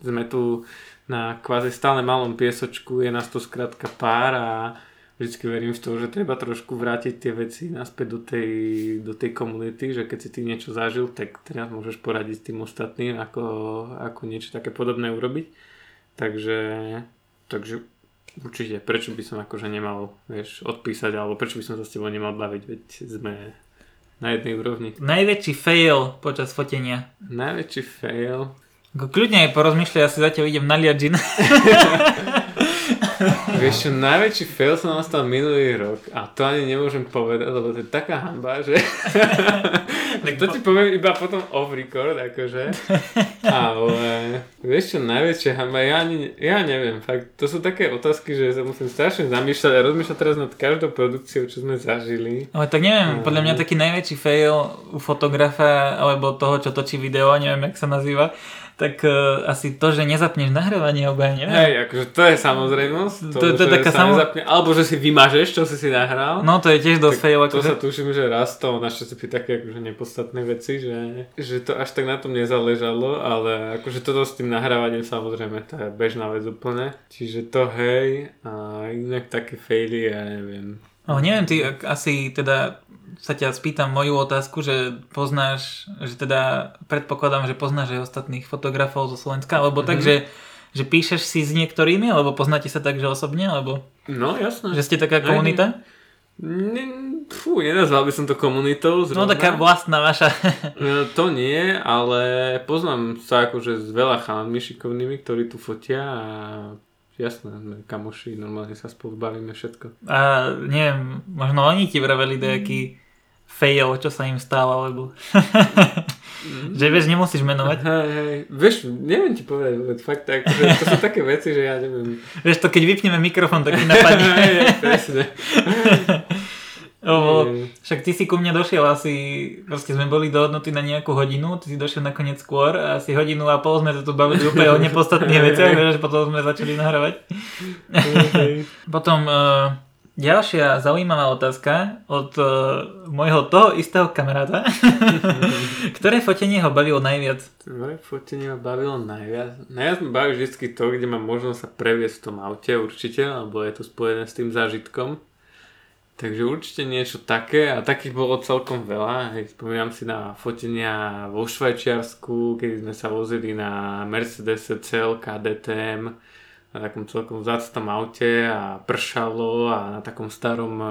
sme tu na kvázi stále malom piesočku, je nás tu skrátka pár a vždycky verím v to, že treba trošku vrátiť tie veci naspäť do tej, do tej komunity, že keď si ty niečo zažil, tak teraz môžeš poradiť tým ostatným, ako, ako niečo také podobné urobiť. Takže, takže určite, prečo by som akože nemal, vieš, odpísať, alebo prečo by som sa s tebou nemal baviť, veď sme na jednej úrovni. Najväčší fail počas fotenia. Najväčší fail. Kľudne aj porozmýšľaj, ja si zatiaľ idem naliať gin. <laughs> <laughs> Vieš čo, najväčší fail som nastal minulý rok a to ani nemôžem povedať, lebo to je taká hamba, že... <laughs> tak to ti poviem iba potom off record, akože. Ale vieš čo, najväčšia hamba, ja, ani, ja neviem, fakt, to sú také otázky, že sa musím strašne zamýšľať a rozmýšľať teraz nad každou produkciou, čo sme zažili. Ale tak neviem, podľa mňa taký najväčší fail u fotografa alebo toho, čo točí video, neviem, jak sa nazýva, tak uh, asi to, že nezapneš nahrávanie alebo ja neviem. Hej, akože to je samozrejmosť. To, to, to je taká samo... nezapne, alebo že si vymažeš, čo si si nahral. No to je tiež dosť fail. To akože... sa tuším, že raz to našťastie také akože nepodstatné veci, že, že to až tak na tom nezáležalo, ale akože toto s tým nahrávaním samozrejme to je bežná vec úplne. Čiže to hej a inak také faily, ja neviem. Ale neviem, ty asi teda sa ťa spýtam moju otázku, že poznáš, že teda predpokladám, že poznáš aj ostatných fotografov zo Slovenska, alebo mm-hmm. tak, mhm. že, že píšeš si s niektorými, alebo poznáte sa tak, že osobne, alebo... No, jasné. Že ste taká komunita? Ne, fú, nenazval by som to komunitou zrovna. No taká vlastná vaša. <laughs> no, to nie, ale poznám sa akože s veľa chalanmi šikovnými, ktorí tu fotia a Jasné, sme kamoši, normálne sa spolu bavíme všetko. A neviem, možno oni ti vraveli nejaký fail, čo sa im stalo, alebo... mm. <laughs> že vieš, nemusíš menovať. Hej, hej. Vieš, neviem ti povedať, veď fakt, tak, že to sú také veci, že ja neviem. Vieš, to keď vypneme mikrofón, tak mi <laughs> napadne. hej, presne. <laughs> O, však ty si ku mne došiel asi, proste sme boli dohodnutí na nejakú hodinu, ty si došiel nakoniec skôr a asi hodinu a pol sme to tu bavili úplne o nepodstatných veciach, že potom sme začali nahrávať. Potom uh, ďalšia zaujímavá otázka od uh, môjho toho istého kamaráta. <laughs> Ktoré fotenie ho bavilo najviac? Ktoré fotenie ma bavilo najviac? Najviac ma baví vždy to, kde mám možnosť sa previesť v tom aute určite, lebo je to spojené s tým zážitkom. Takže určite niečo také a takých bolo celkom veľa. Hej, spomínam si na fotenia vo Švajčiarsku, keď sme sa vozili na Mercedes CLK DTM na takom celkom vzácnom aute a pršalo a na takom starom e,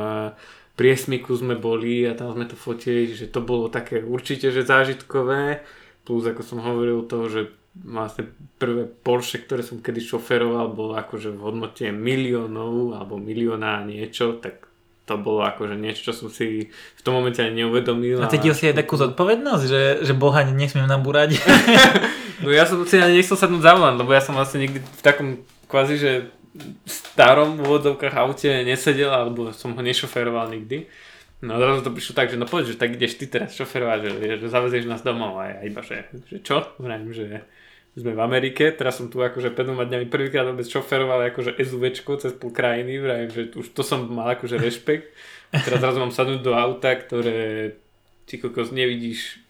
priesmiku sme boli a tam sme to fotili, že to bolo také určite že zážitkové. Plus ako som hovoril to, že vlastne prvé Porsche, ktoré som kedy šoferoval, bolo akože v hodnote miliónov alebo milióna niečo, tak to bolo akože niečo, čo som si v tom momente ani neuvedomil. A cítil si aj takú zodpovednosť, že, že Boha nesmiem nabúrať? <laughs> <laughs> no ja som si ani nechcel sadnúť za volant, lebo ja som vlastne nikdy v takom kvázi, že starom úvodzovkách aute nesedel, alebo som ho nešoferoval nikdy. No zrazu to prišlo tak, že no poď, že tak ideš ty teraz šoferovať, že, že zavezieš nás domov a ja iba, že, že čo? Vrajím, že sme v Amerike, teraz som tu akože pred dvoma dňami prvýkrát vôbec šoferoval akože SUVčko cez pol krajiny, vrajím, že už to som mal akože rešpekt. Teraz zrazu mám sadnúť do auta, ktoré ty kokos nevidíš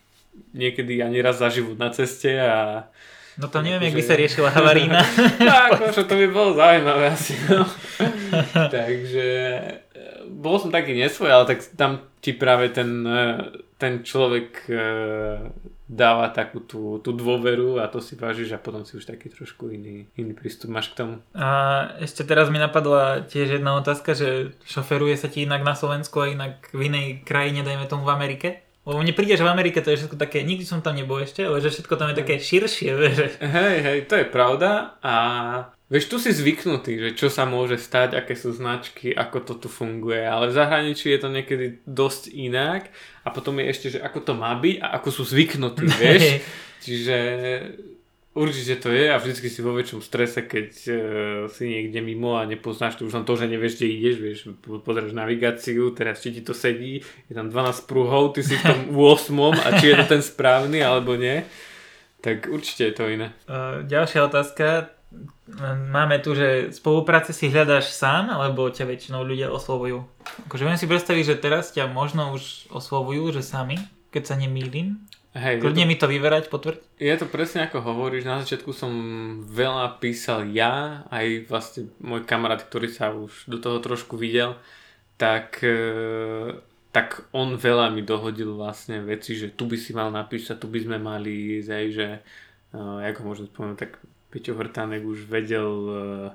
niekedy ani raz za život na ceste a No to neviem, jak by sa riešila havarína. <laughs> tak, akože to by bolo zaujímavé asi. No. <laughs> Takže e, bol som taký nesvoj, ale tak tam ti práve ten, e, ten človek e, dáva takú tú, tú dôveru a to si vážiš a potom si už taký trošku iný, iný prístup máš k tomu. A ešte teraz mi napadla tiež jedna otázka, že šoferuje sa ti inak na Slovensku a inak v inej krajine, dajme tomu v Amerike? Lebo mne príde, že v Amerike to je všetko také, nikdy som tam nebol ešte, ale že všetko tam je také širšie. <laughs> Že... Hej, hej, to je pravda a vieš, tu si zvyknutý, že čo sa môže stať, aké sú značky, ako to tu funguje, ale v zahraničí je to niekedy dosť inak a potom je ešte, že ako to má byť a ako sú zvyknutí, <laughs> vieš. Čiže Určite to je a vždycky si vo väčšom strese, keď uh, si niekde mimo a nepoznáš to už len to, že nevieš, kde ideš, vieš, pozrieš navigáciu, teraz či ti to sedí, je tam 12 prúhov, ty si v tom <laughs> 8 a či je to ten správny alebo nie, tak určite je to iné. Uh, ďalšia otázka, máme tu, že spolupráce si hľadáš sám, alebo ťa väčšinou ľudia oslovujú? Akože viem si predstaviť, že teraz ťa možno už oslovujú, že sami, keď sa nemýlim. Hej, Kľudne to, mi to vyverať, potvrď. Je to presne ako hovoríš, na začiatku som veľa písal ja, aj vlastne môj kamarát, ktorý sa už do toho trošku videl, tak, e, tak on veľa mi dohodil vlastne veci, že tu by si mal napísať, tu by sme mali ísť, aj, že, uh, ako môžem spomenúť, tak Peťo Hrtánek už vedel uh,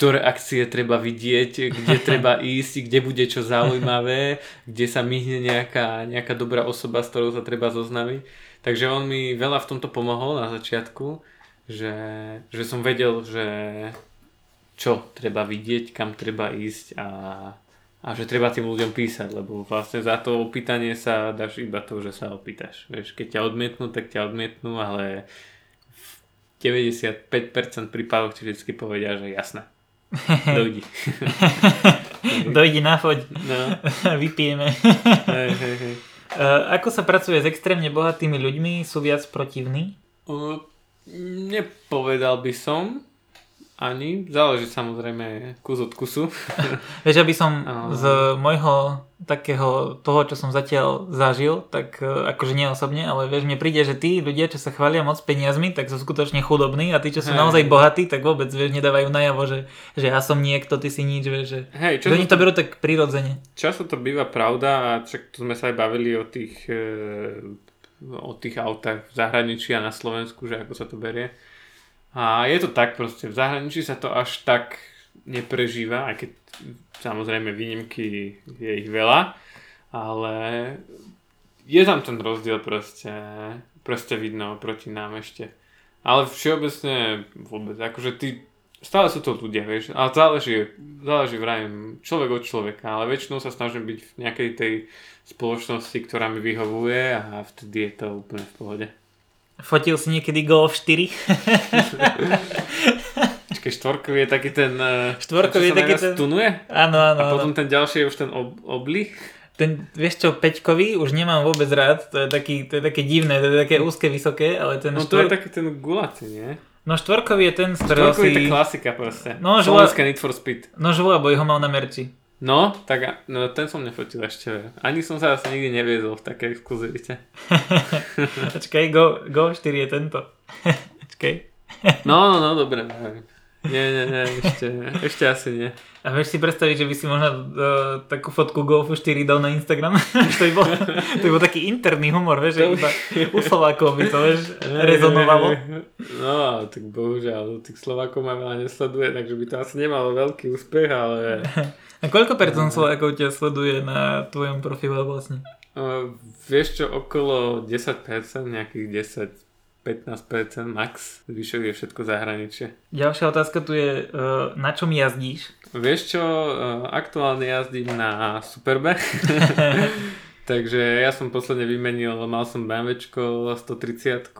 ktoré akcie treba vidieť, kde <laughs> treba ísť, kde bude čo zaujímavé, kde sa myhne nejaká, nejaká dobrá osoba, s ktorou sa treba zoznaviť. Takže on mi veľa v tomto pomohol na začiatku, že, že som vedel, že čo treba vidieť, kam treba ísť a, a že treba tým ľuďom písať, lebo vlastne za to opýtanie sa dáš iba to, že sa opýtaš. Vieš, keď ťa odmietnú, tak ťa odmietnú, ale v 95% prípadov ti vždy povedia, že jasné. <laughs> Dojdi. <laughs> Dojdi na foď. No. <laughs> Vypijeme. hej, hej, hej. Uh, ako sa pracuje s extrémne bohatými ľuďmi? Sú viac protivní? Uh, nepovedal by som ani. Záleží samozrejme kus od kusu. <laughs> Vieš, aby som z môjho takého toho, čo som zatiaľ zažil, tak e, akože nie osobne, ale vieš, mne príde, že tí ľudia, čo sa chvália moc peniazmi, tak sú skutočne chudobní a tí, čo sú hey. naozaj bohatí, tak vôbec vieš, nedávajú najavo, že, že ja som niekto, ty si nič, vieš, že, hey, že oni to berú tak prirodzene. Často to býva pravda a čak to sme sa aj bavili o tých, e, o tých autách v zahraničí a na Slovensku, že ako sa to berie a je to tak proste, v zahraničí sa to až tak neprežíva, aj keď samozrejme výnimky je ich veľa, ale je tam ten rozdiel proste, proste vidno proti nám ešte. Ale všeobecne vôbec, akože ty, stále sú to ľudia, vieš, ale záleží, záleží vrajím človek od človeka, ale väčšinou sa snažím byť v nejakej tej spoločnosti, ktorá mi vyhovuje a vtedy je to úplne v pohode. Fotil si niekedy Golf 4? Počkej, štvorkový je taký ten... Eh, štvorkový je taký ten... Tunuje? Áno, áno. A potom áno. ten ďalší je už ten ob- obli? Ten, vieš čo, peťkový už nemám vôbec rád, to je, taký, to je také divné, to je také úzke, vysoké, ale ten No to je taký ten gulatý, nie? No štvorkový je ten, z ktorého si... Štvorkový je klasika proste. No, žula... Need for Speed. No žula, bo ho mal na merči. No, tak no, ten som nefotil ešte. Ani som sa asi nikdy neviezol v takej exkluzivite. <laughs> Počkaj, Go, Go 4 je tento. <laughs> Počkaj. no, no, no, dobre. Nie, nie, nie, ešte, ešte asi nie. A vieš si predstaviť, že by si možno uh, takú fotku Golfu 4 dal na Instagram? <laughs> to, by bol, to by bol taký interný humor, vieš, že iba u Slovákov by to, vieš, rezonovalo. No, tak bohužiaľ, tých Slovákov ma veľa nesleduje, takže by to asi nemalo veľký úspech, ale... <laughs> A koľko percent Slovákov ťa sleduje na tvojom profile vlastne? Uh, vieš čo, okolo 10%, nejakých 10, 15% max, zvyšok je všetko zahraničie. Ďalšia otázka tu je, uh, na čom jazdíš? Vieš čo, uh, aktuálne jazdím na Superbe. <laughs> <laughs> Takže ja som posledne vymenil, mal som BMWčko 130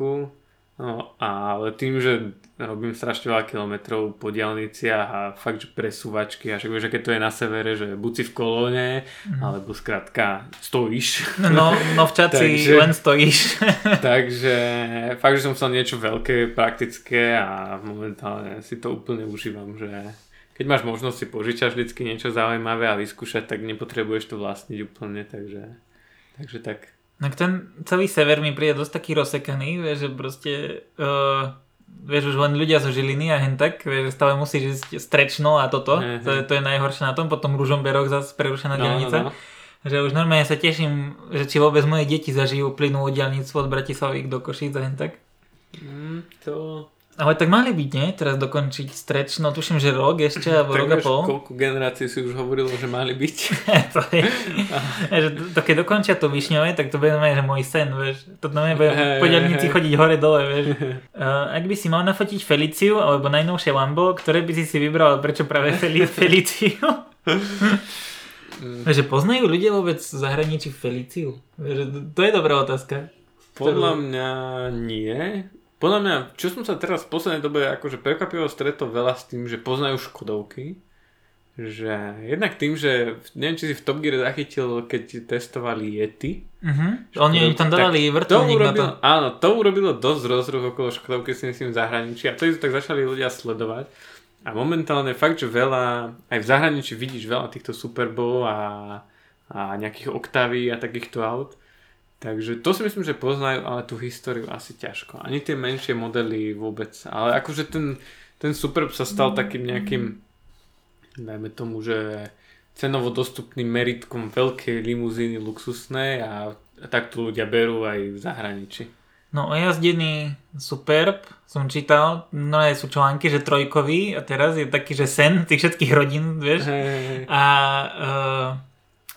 No, ale tým, že robím strašne veľa kilometrov po diálniciach a fakt, že presúvačky a však vieš, keď to je na severe, že buď si v kolóne, mm. alebo skrátka stojíš. No, no v čaci <laughs> takže, len stojíš. <laughs> takže fakt, že som chcel niečo veľké, praktické a momentálne si to úplne užívam, že keď máš možnosť si požičať vždycky niečo zaujímavé a vyskúšať, tak nepotrebuješ to vlastniť úplne, takže, takže tak. No ten celý sever mi príde dosť taký rozsekaný, vieš, že proste, uh, vieš, už len ľudia zo Žiliny a hen tak, vieš, stále musíš ísť strečno a toto, to, je, to je najhoršie na tom, potom Ružomberok zase prerušená no, dielnica. No, no. Že už normálne sa teším, že či vôbec moje deti zažijú plynú dielnicu od Bratislavy do Košíc a hen tak. Mm, to ale tak mali byť, nie? Teraz dokončiť streč, no tuším, že rok ešte, <laughs> alebo rok a pol. koľko generácií si už hovorilo, že mali byť. <laughs> to je, že to, keď dokončia to Višňové, tak to bude že môj sen, vieš. To normálne bude po diaľnici chodiť hore-dole, vieš. <laughs> Uh, ak by si mal nafotiť Feliciu, alebo najnovšie Lambo, ktoré by si si vybral, prečo práve Fel- Feliciu? že poznajú ľudia vôbec v zahraničí Feliciu? To je dobrá otázka. Podľa mňa nie. Podľa mňa, čo som sa teraz v poslednej dobe akože prekvapivo stretol veľa s tým, že poznajú Škodovky, že jednak tým, že neviem, či si v Top Gear zachytil, keď testovali Yeti. Uh-huh. Oni im tam dali vrtulník na to. Áno, to urobilo dosť rozruch okolo Škodovky si myslím v zahraničí a to tak začali ľudia sledovať. A momentálne fakt, že veľa, aj v zahraničí vidíš veľa týchto Superbov a, a nejakých Octavy a takýchto aut. Takže to si myslím, že poznajú, ale tú históriu asi ťažko. Ani tie menšie modely vôbec. Ale akože ten, ten Superb sa stal takým nejakým, dajme tomu, že cenovo dostupným meritkom veľkej limuzíny luxusnej a, a tak to ľudia berú aj v zahraničí. No ojazdený Superb som čítal, no sú články, že trojkový a teraz je taký, že sen tých všetkých rodín, vieš. Hey, hey, hey. A, uh,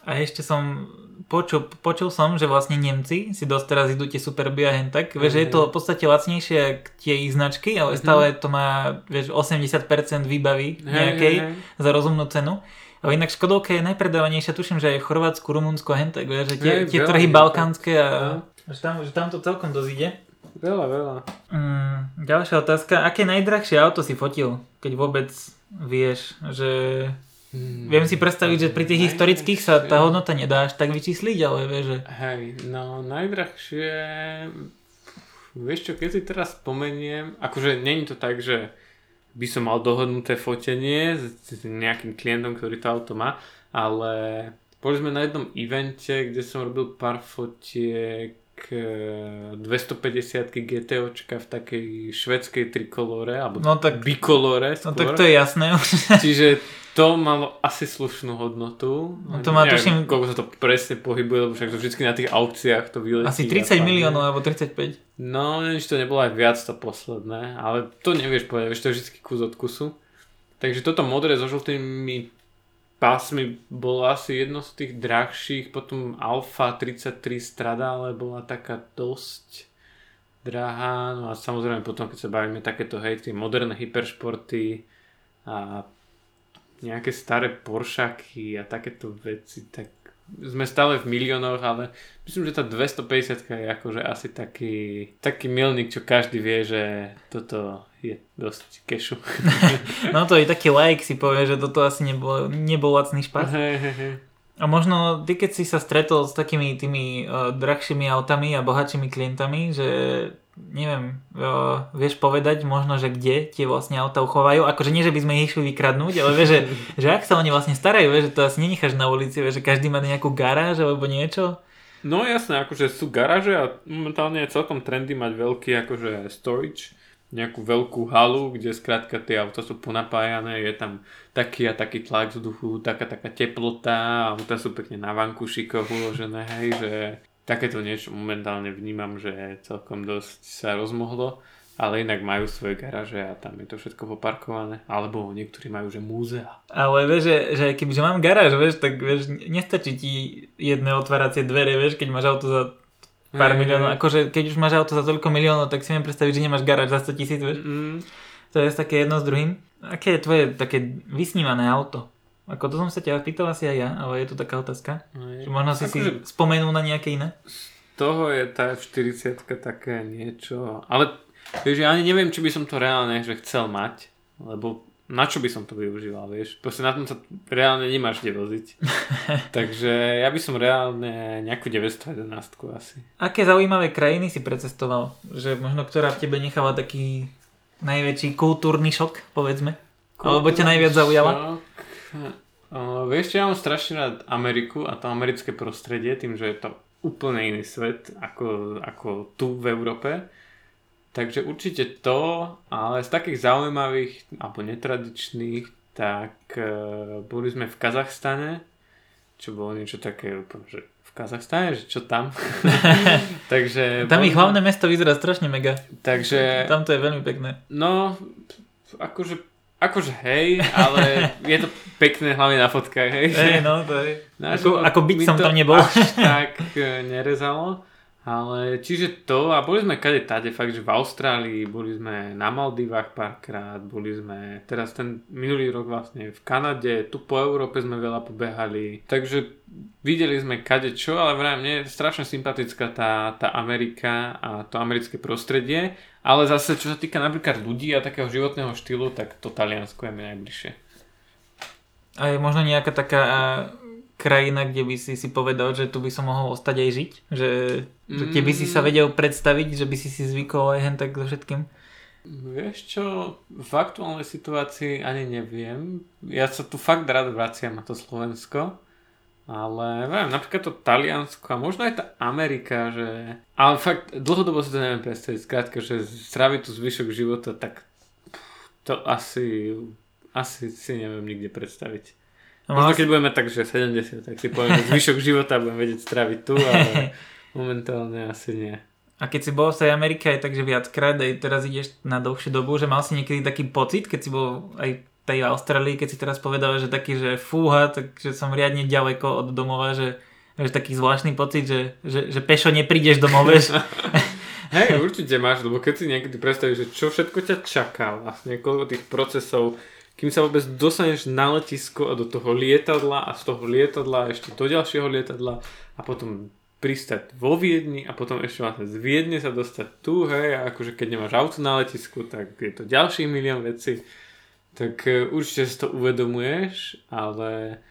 a ešte som počul, počul som, že vlastne Nemci si dosť teraz idú tie Superby a hen tak, vieš, že je to v podstate lacnejšie tie ich značky, ale stále to má, vieš, 80% výbavy nejakej hey, hey, hey. za rozumnú cenu. Ale inak Škodovka je najpredávanejšia, tuším, že aj v Chorvátsku, Rumunsku a hentek, vieš, že tie, hey, tie trhy balkánske a no. že, tam, že tam to celkom dosť ide. Veľa, veľa. Mm, ďalšia otázka, aké najdrahšie auto si fotil, keď vôbec vieš, že Hmm. Viem si predstaviť, že pri tých historických sa tá hodnota nedá až tak vyčísliť, ale vieš, že... Hej, no najdrahšie... Vieš čo, keď si teraz spomeniem, akože není to tak, že by som mal dohodnuté fotenie s nejakým klientom, ktorý to auto má, ale boli sme na jednom evente, kde som robil pár fotiek 250 GTOčka v takej švedskej trikolore, alebo no tak, bikolore skôr. No tak to je jasné. <laughs> Čiže to malo asi slušnú hodnotu. No to má tuším... koľko sa to presne pohybuje, lebo však to vždy na tých aukciách to vyletí. Asi 30 miliónov alebo 35. No, neviem, či to nebolo aj viac to posledné, ale to nevieš povedať, vieš, to je vždy kus od kusu. Takže toto modré so žltými pásmi bolo asi jedno z tých drahších, potom Alfa 33 Strada, ale bola taká dosť drahá, no a samozrejme potom, keď sa bavíme takéto hej, tie moderné hyperšporty a nejaké staré Poršaky a takéto veci, tak sme stále v miliónoch, ale myslím, že tá 250 je akože asi taký, taký milník, čo každý vie, že toto je dosť kešu. <laughs> no to je taký like si povie, že toto asi nebol, nebol lacný špás. Hey, hey, hey. A možno ty, keď si sa stretol s takými tými uh, drahšími autami a bohatšími klientami, že neviem, uh, vieš povedať možno, že kde tie vlastne auta uchovajú. Akože nie, že by sme ich išli vykradnúť, ale vieš, že, <laughs> že ak sa oni vlastne starajú, vieš, že to asi nenecháš na ulici, vieš, že každý má nejakú garáž alebo niečo. No jasné, akože sú garáže a momentálne je celkom trendy mať veľký akože storage, nejakú veľkú halu, kde skrátka tie auta sú ponapájané, je tam taký a taký tlak vzduchu, taká taká teplota, auta sú pekne na vanku šikov uložené, hej, že takéto niečo momentálne vnímam, že celkom dosť sa rozmohlo, ale inak majú svoje garáže a tam je to všetko poparkované. Alebo niektorí majú, že múzea. Ale vieš, že, že kebyže mám garáž, vieš, tak vieš, nestačí ti jedné otváracie dvere, vieš, keď máš auto za pár miliónov. Akože keď už máš auto za toľko miliónov, tak si viem predstaviť, že nemáš garáž za 100 tisíc, vieš. Mm. To je také jedno s druhým. Aké je tvoje také vysnívané auto? Ako to som sa ťa pýtal asi aj ja, ale je tu taká otázka. Že možno si si spomenul na nejaké iné? Z toho je tá 40 také niečo, ale vieš, ja ani neviem, či by som to reálne že chcel mať, lebo na čo by som to využíval, vieš? Proste na tom sa reálne nemáš kde voziť. <laughs> Takže ja by som reálne nejakú 911 asi. Aké zaujímavé krajiny si precestoval? Že možno ktorá v tebe necháva taký najväčší kultúrny šok, povedzme? Kultúrny Alebo ťa najviac zaujala? Uh, vieš, ja mám strašne rád Ameriku a to americké prostredie, tým, že je to úplne iný svet ako, ako tu v Európe. Takže určite to, ale z takých zaujímavých alebo netradičných, tak uh, boli sme v Kazachstane, čo bolo niečo také že v Kazachstane, že čo tam. <laughs> takže tam ich hlavné mesto vyzerá strašne mega. Takže... Tam to je veľmi pekné. No, akože, akože hej, ale je to pekné hlavne na fotkách, hej. Hej, no to je. Ako, ako byť som tam nebol. Až tak e, nerezalo. Ale čiže to, a boli sme kade tade, fakt, že v Austrálii, boli sme na Maldivách párkrát, boli sme teraz ten minulý rok vlastne v Kanade, tu po Európe sme veľa pobehali, takže videli sme kade čo, ale vraj mne je strašne sympatická tá, tá Amerika a to americké prostredie, ale zase čo sa týka napríklad ľudí a takého životného štýlu, tak to Taliansko je mi najbližšie. A je možno nejaká taká krajina, kde by si si povedal, že tu by som mohol ostať aj žiť? Že, mm. že by si sa mm. vedel predstaviť, že by si si zvykol aj hen tak so všetkým? Vieš čo, v aktuálnej situácii ani neviem. Ja sa tu fakt rád vraciam na to Slovensko. Ale neviem, napríklad to Taliansko a možno aj tá Amerika, že... Ale fakt dlhodobo si to neviem predstaviť. Skrátka, že stráviť tu zvyšok života, tak to asi, asi si neviem nikde predstaviť. No, Možno keď budeme tak, že 70, tak si poviem, zvyšok života budem vedieť stráviť tu, ale <laughs> momentálne asi nie. A keď si bol v tej Amerike aj takže viackrát, aj teraz ideš na dlhšiu dobu, že mal si niekedy taký pocit, keď si bol aj v tej Austrálii, keď si teraz povedal, že taký, že fúha, takže som riadne ďaleko od domova, že, že taký zvláštny pocit, že, že, že pešo neprídeš domov, vieš. <laughs> Hej, určite máš, lebo keď si niekedy predstavíš, že čo všetko ťa čaká, vlastne koľko tých procesov, kým sa vôbec dostaneš na letisko a do toho lietadla a z toho lietadla ešte do ďalšieho lietadla a potom pristať vo Viedni a potom ešte vlastne z Viedne sa dostať tu, hej, a akože keď nemáš auto na letisku, tak je to ďalší milión vecí. Tak uh, určite si to uvedomuješ, ale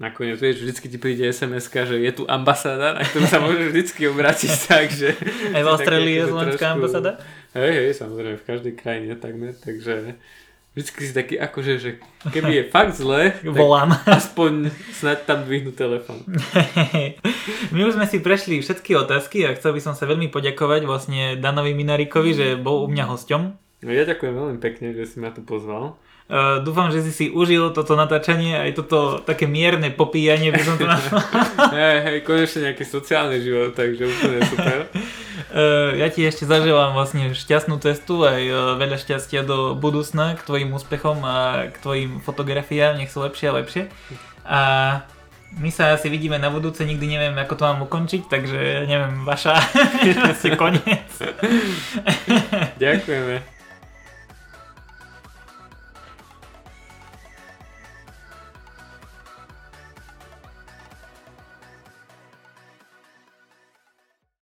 nakoniec vieš, vždycky ti príde sms že je tu ambasáda, na ktorú sa môžeš vždycky obrátiť <laughs> tak, že... Aj v <laughs> Austrálii je slovenská ambasáda? Hej, hej, samozrejme, v každej krajine takmer, takže vždycky si taký akože, že keby je fakt zle, <laughs> Volám. <laughs> aspoň snad tam dvihnú telefon. <laughs> My už sme si prešli všetky otázky a chcel by som sa veľmi poďakovať vlastne Danovi Minarikovi, že bol u mňa hosťom. No ja ďakujem veľmi pekne, že si ma tu pozval. Uh, dúfam, že si si užil toto natáčanie aj toto také mierne popíjanie by som to nazval. hej, hej, konečne nejaký sociálny život, takže úplne super. Uh, ja ti ešte zaželám vlastne šťastnú cestu aj uh, veľa šťastia do budúcna k tvojim úspechom a k tvojim fotografiám, nech sú lepšie a lepšie. A my sa asi vidíme na budúce, nikdy neviem, ako to mám ukončiť, takže neviem, vaša, <laughs> asi koniec. Ďakujeme.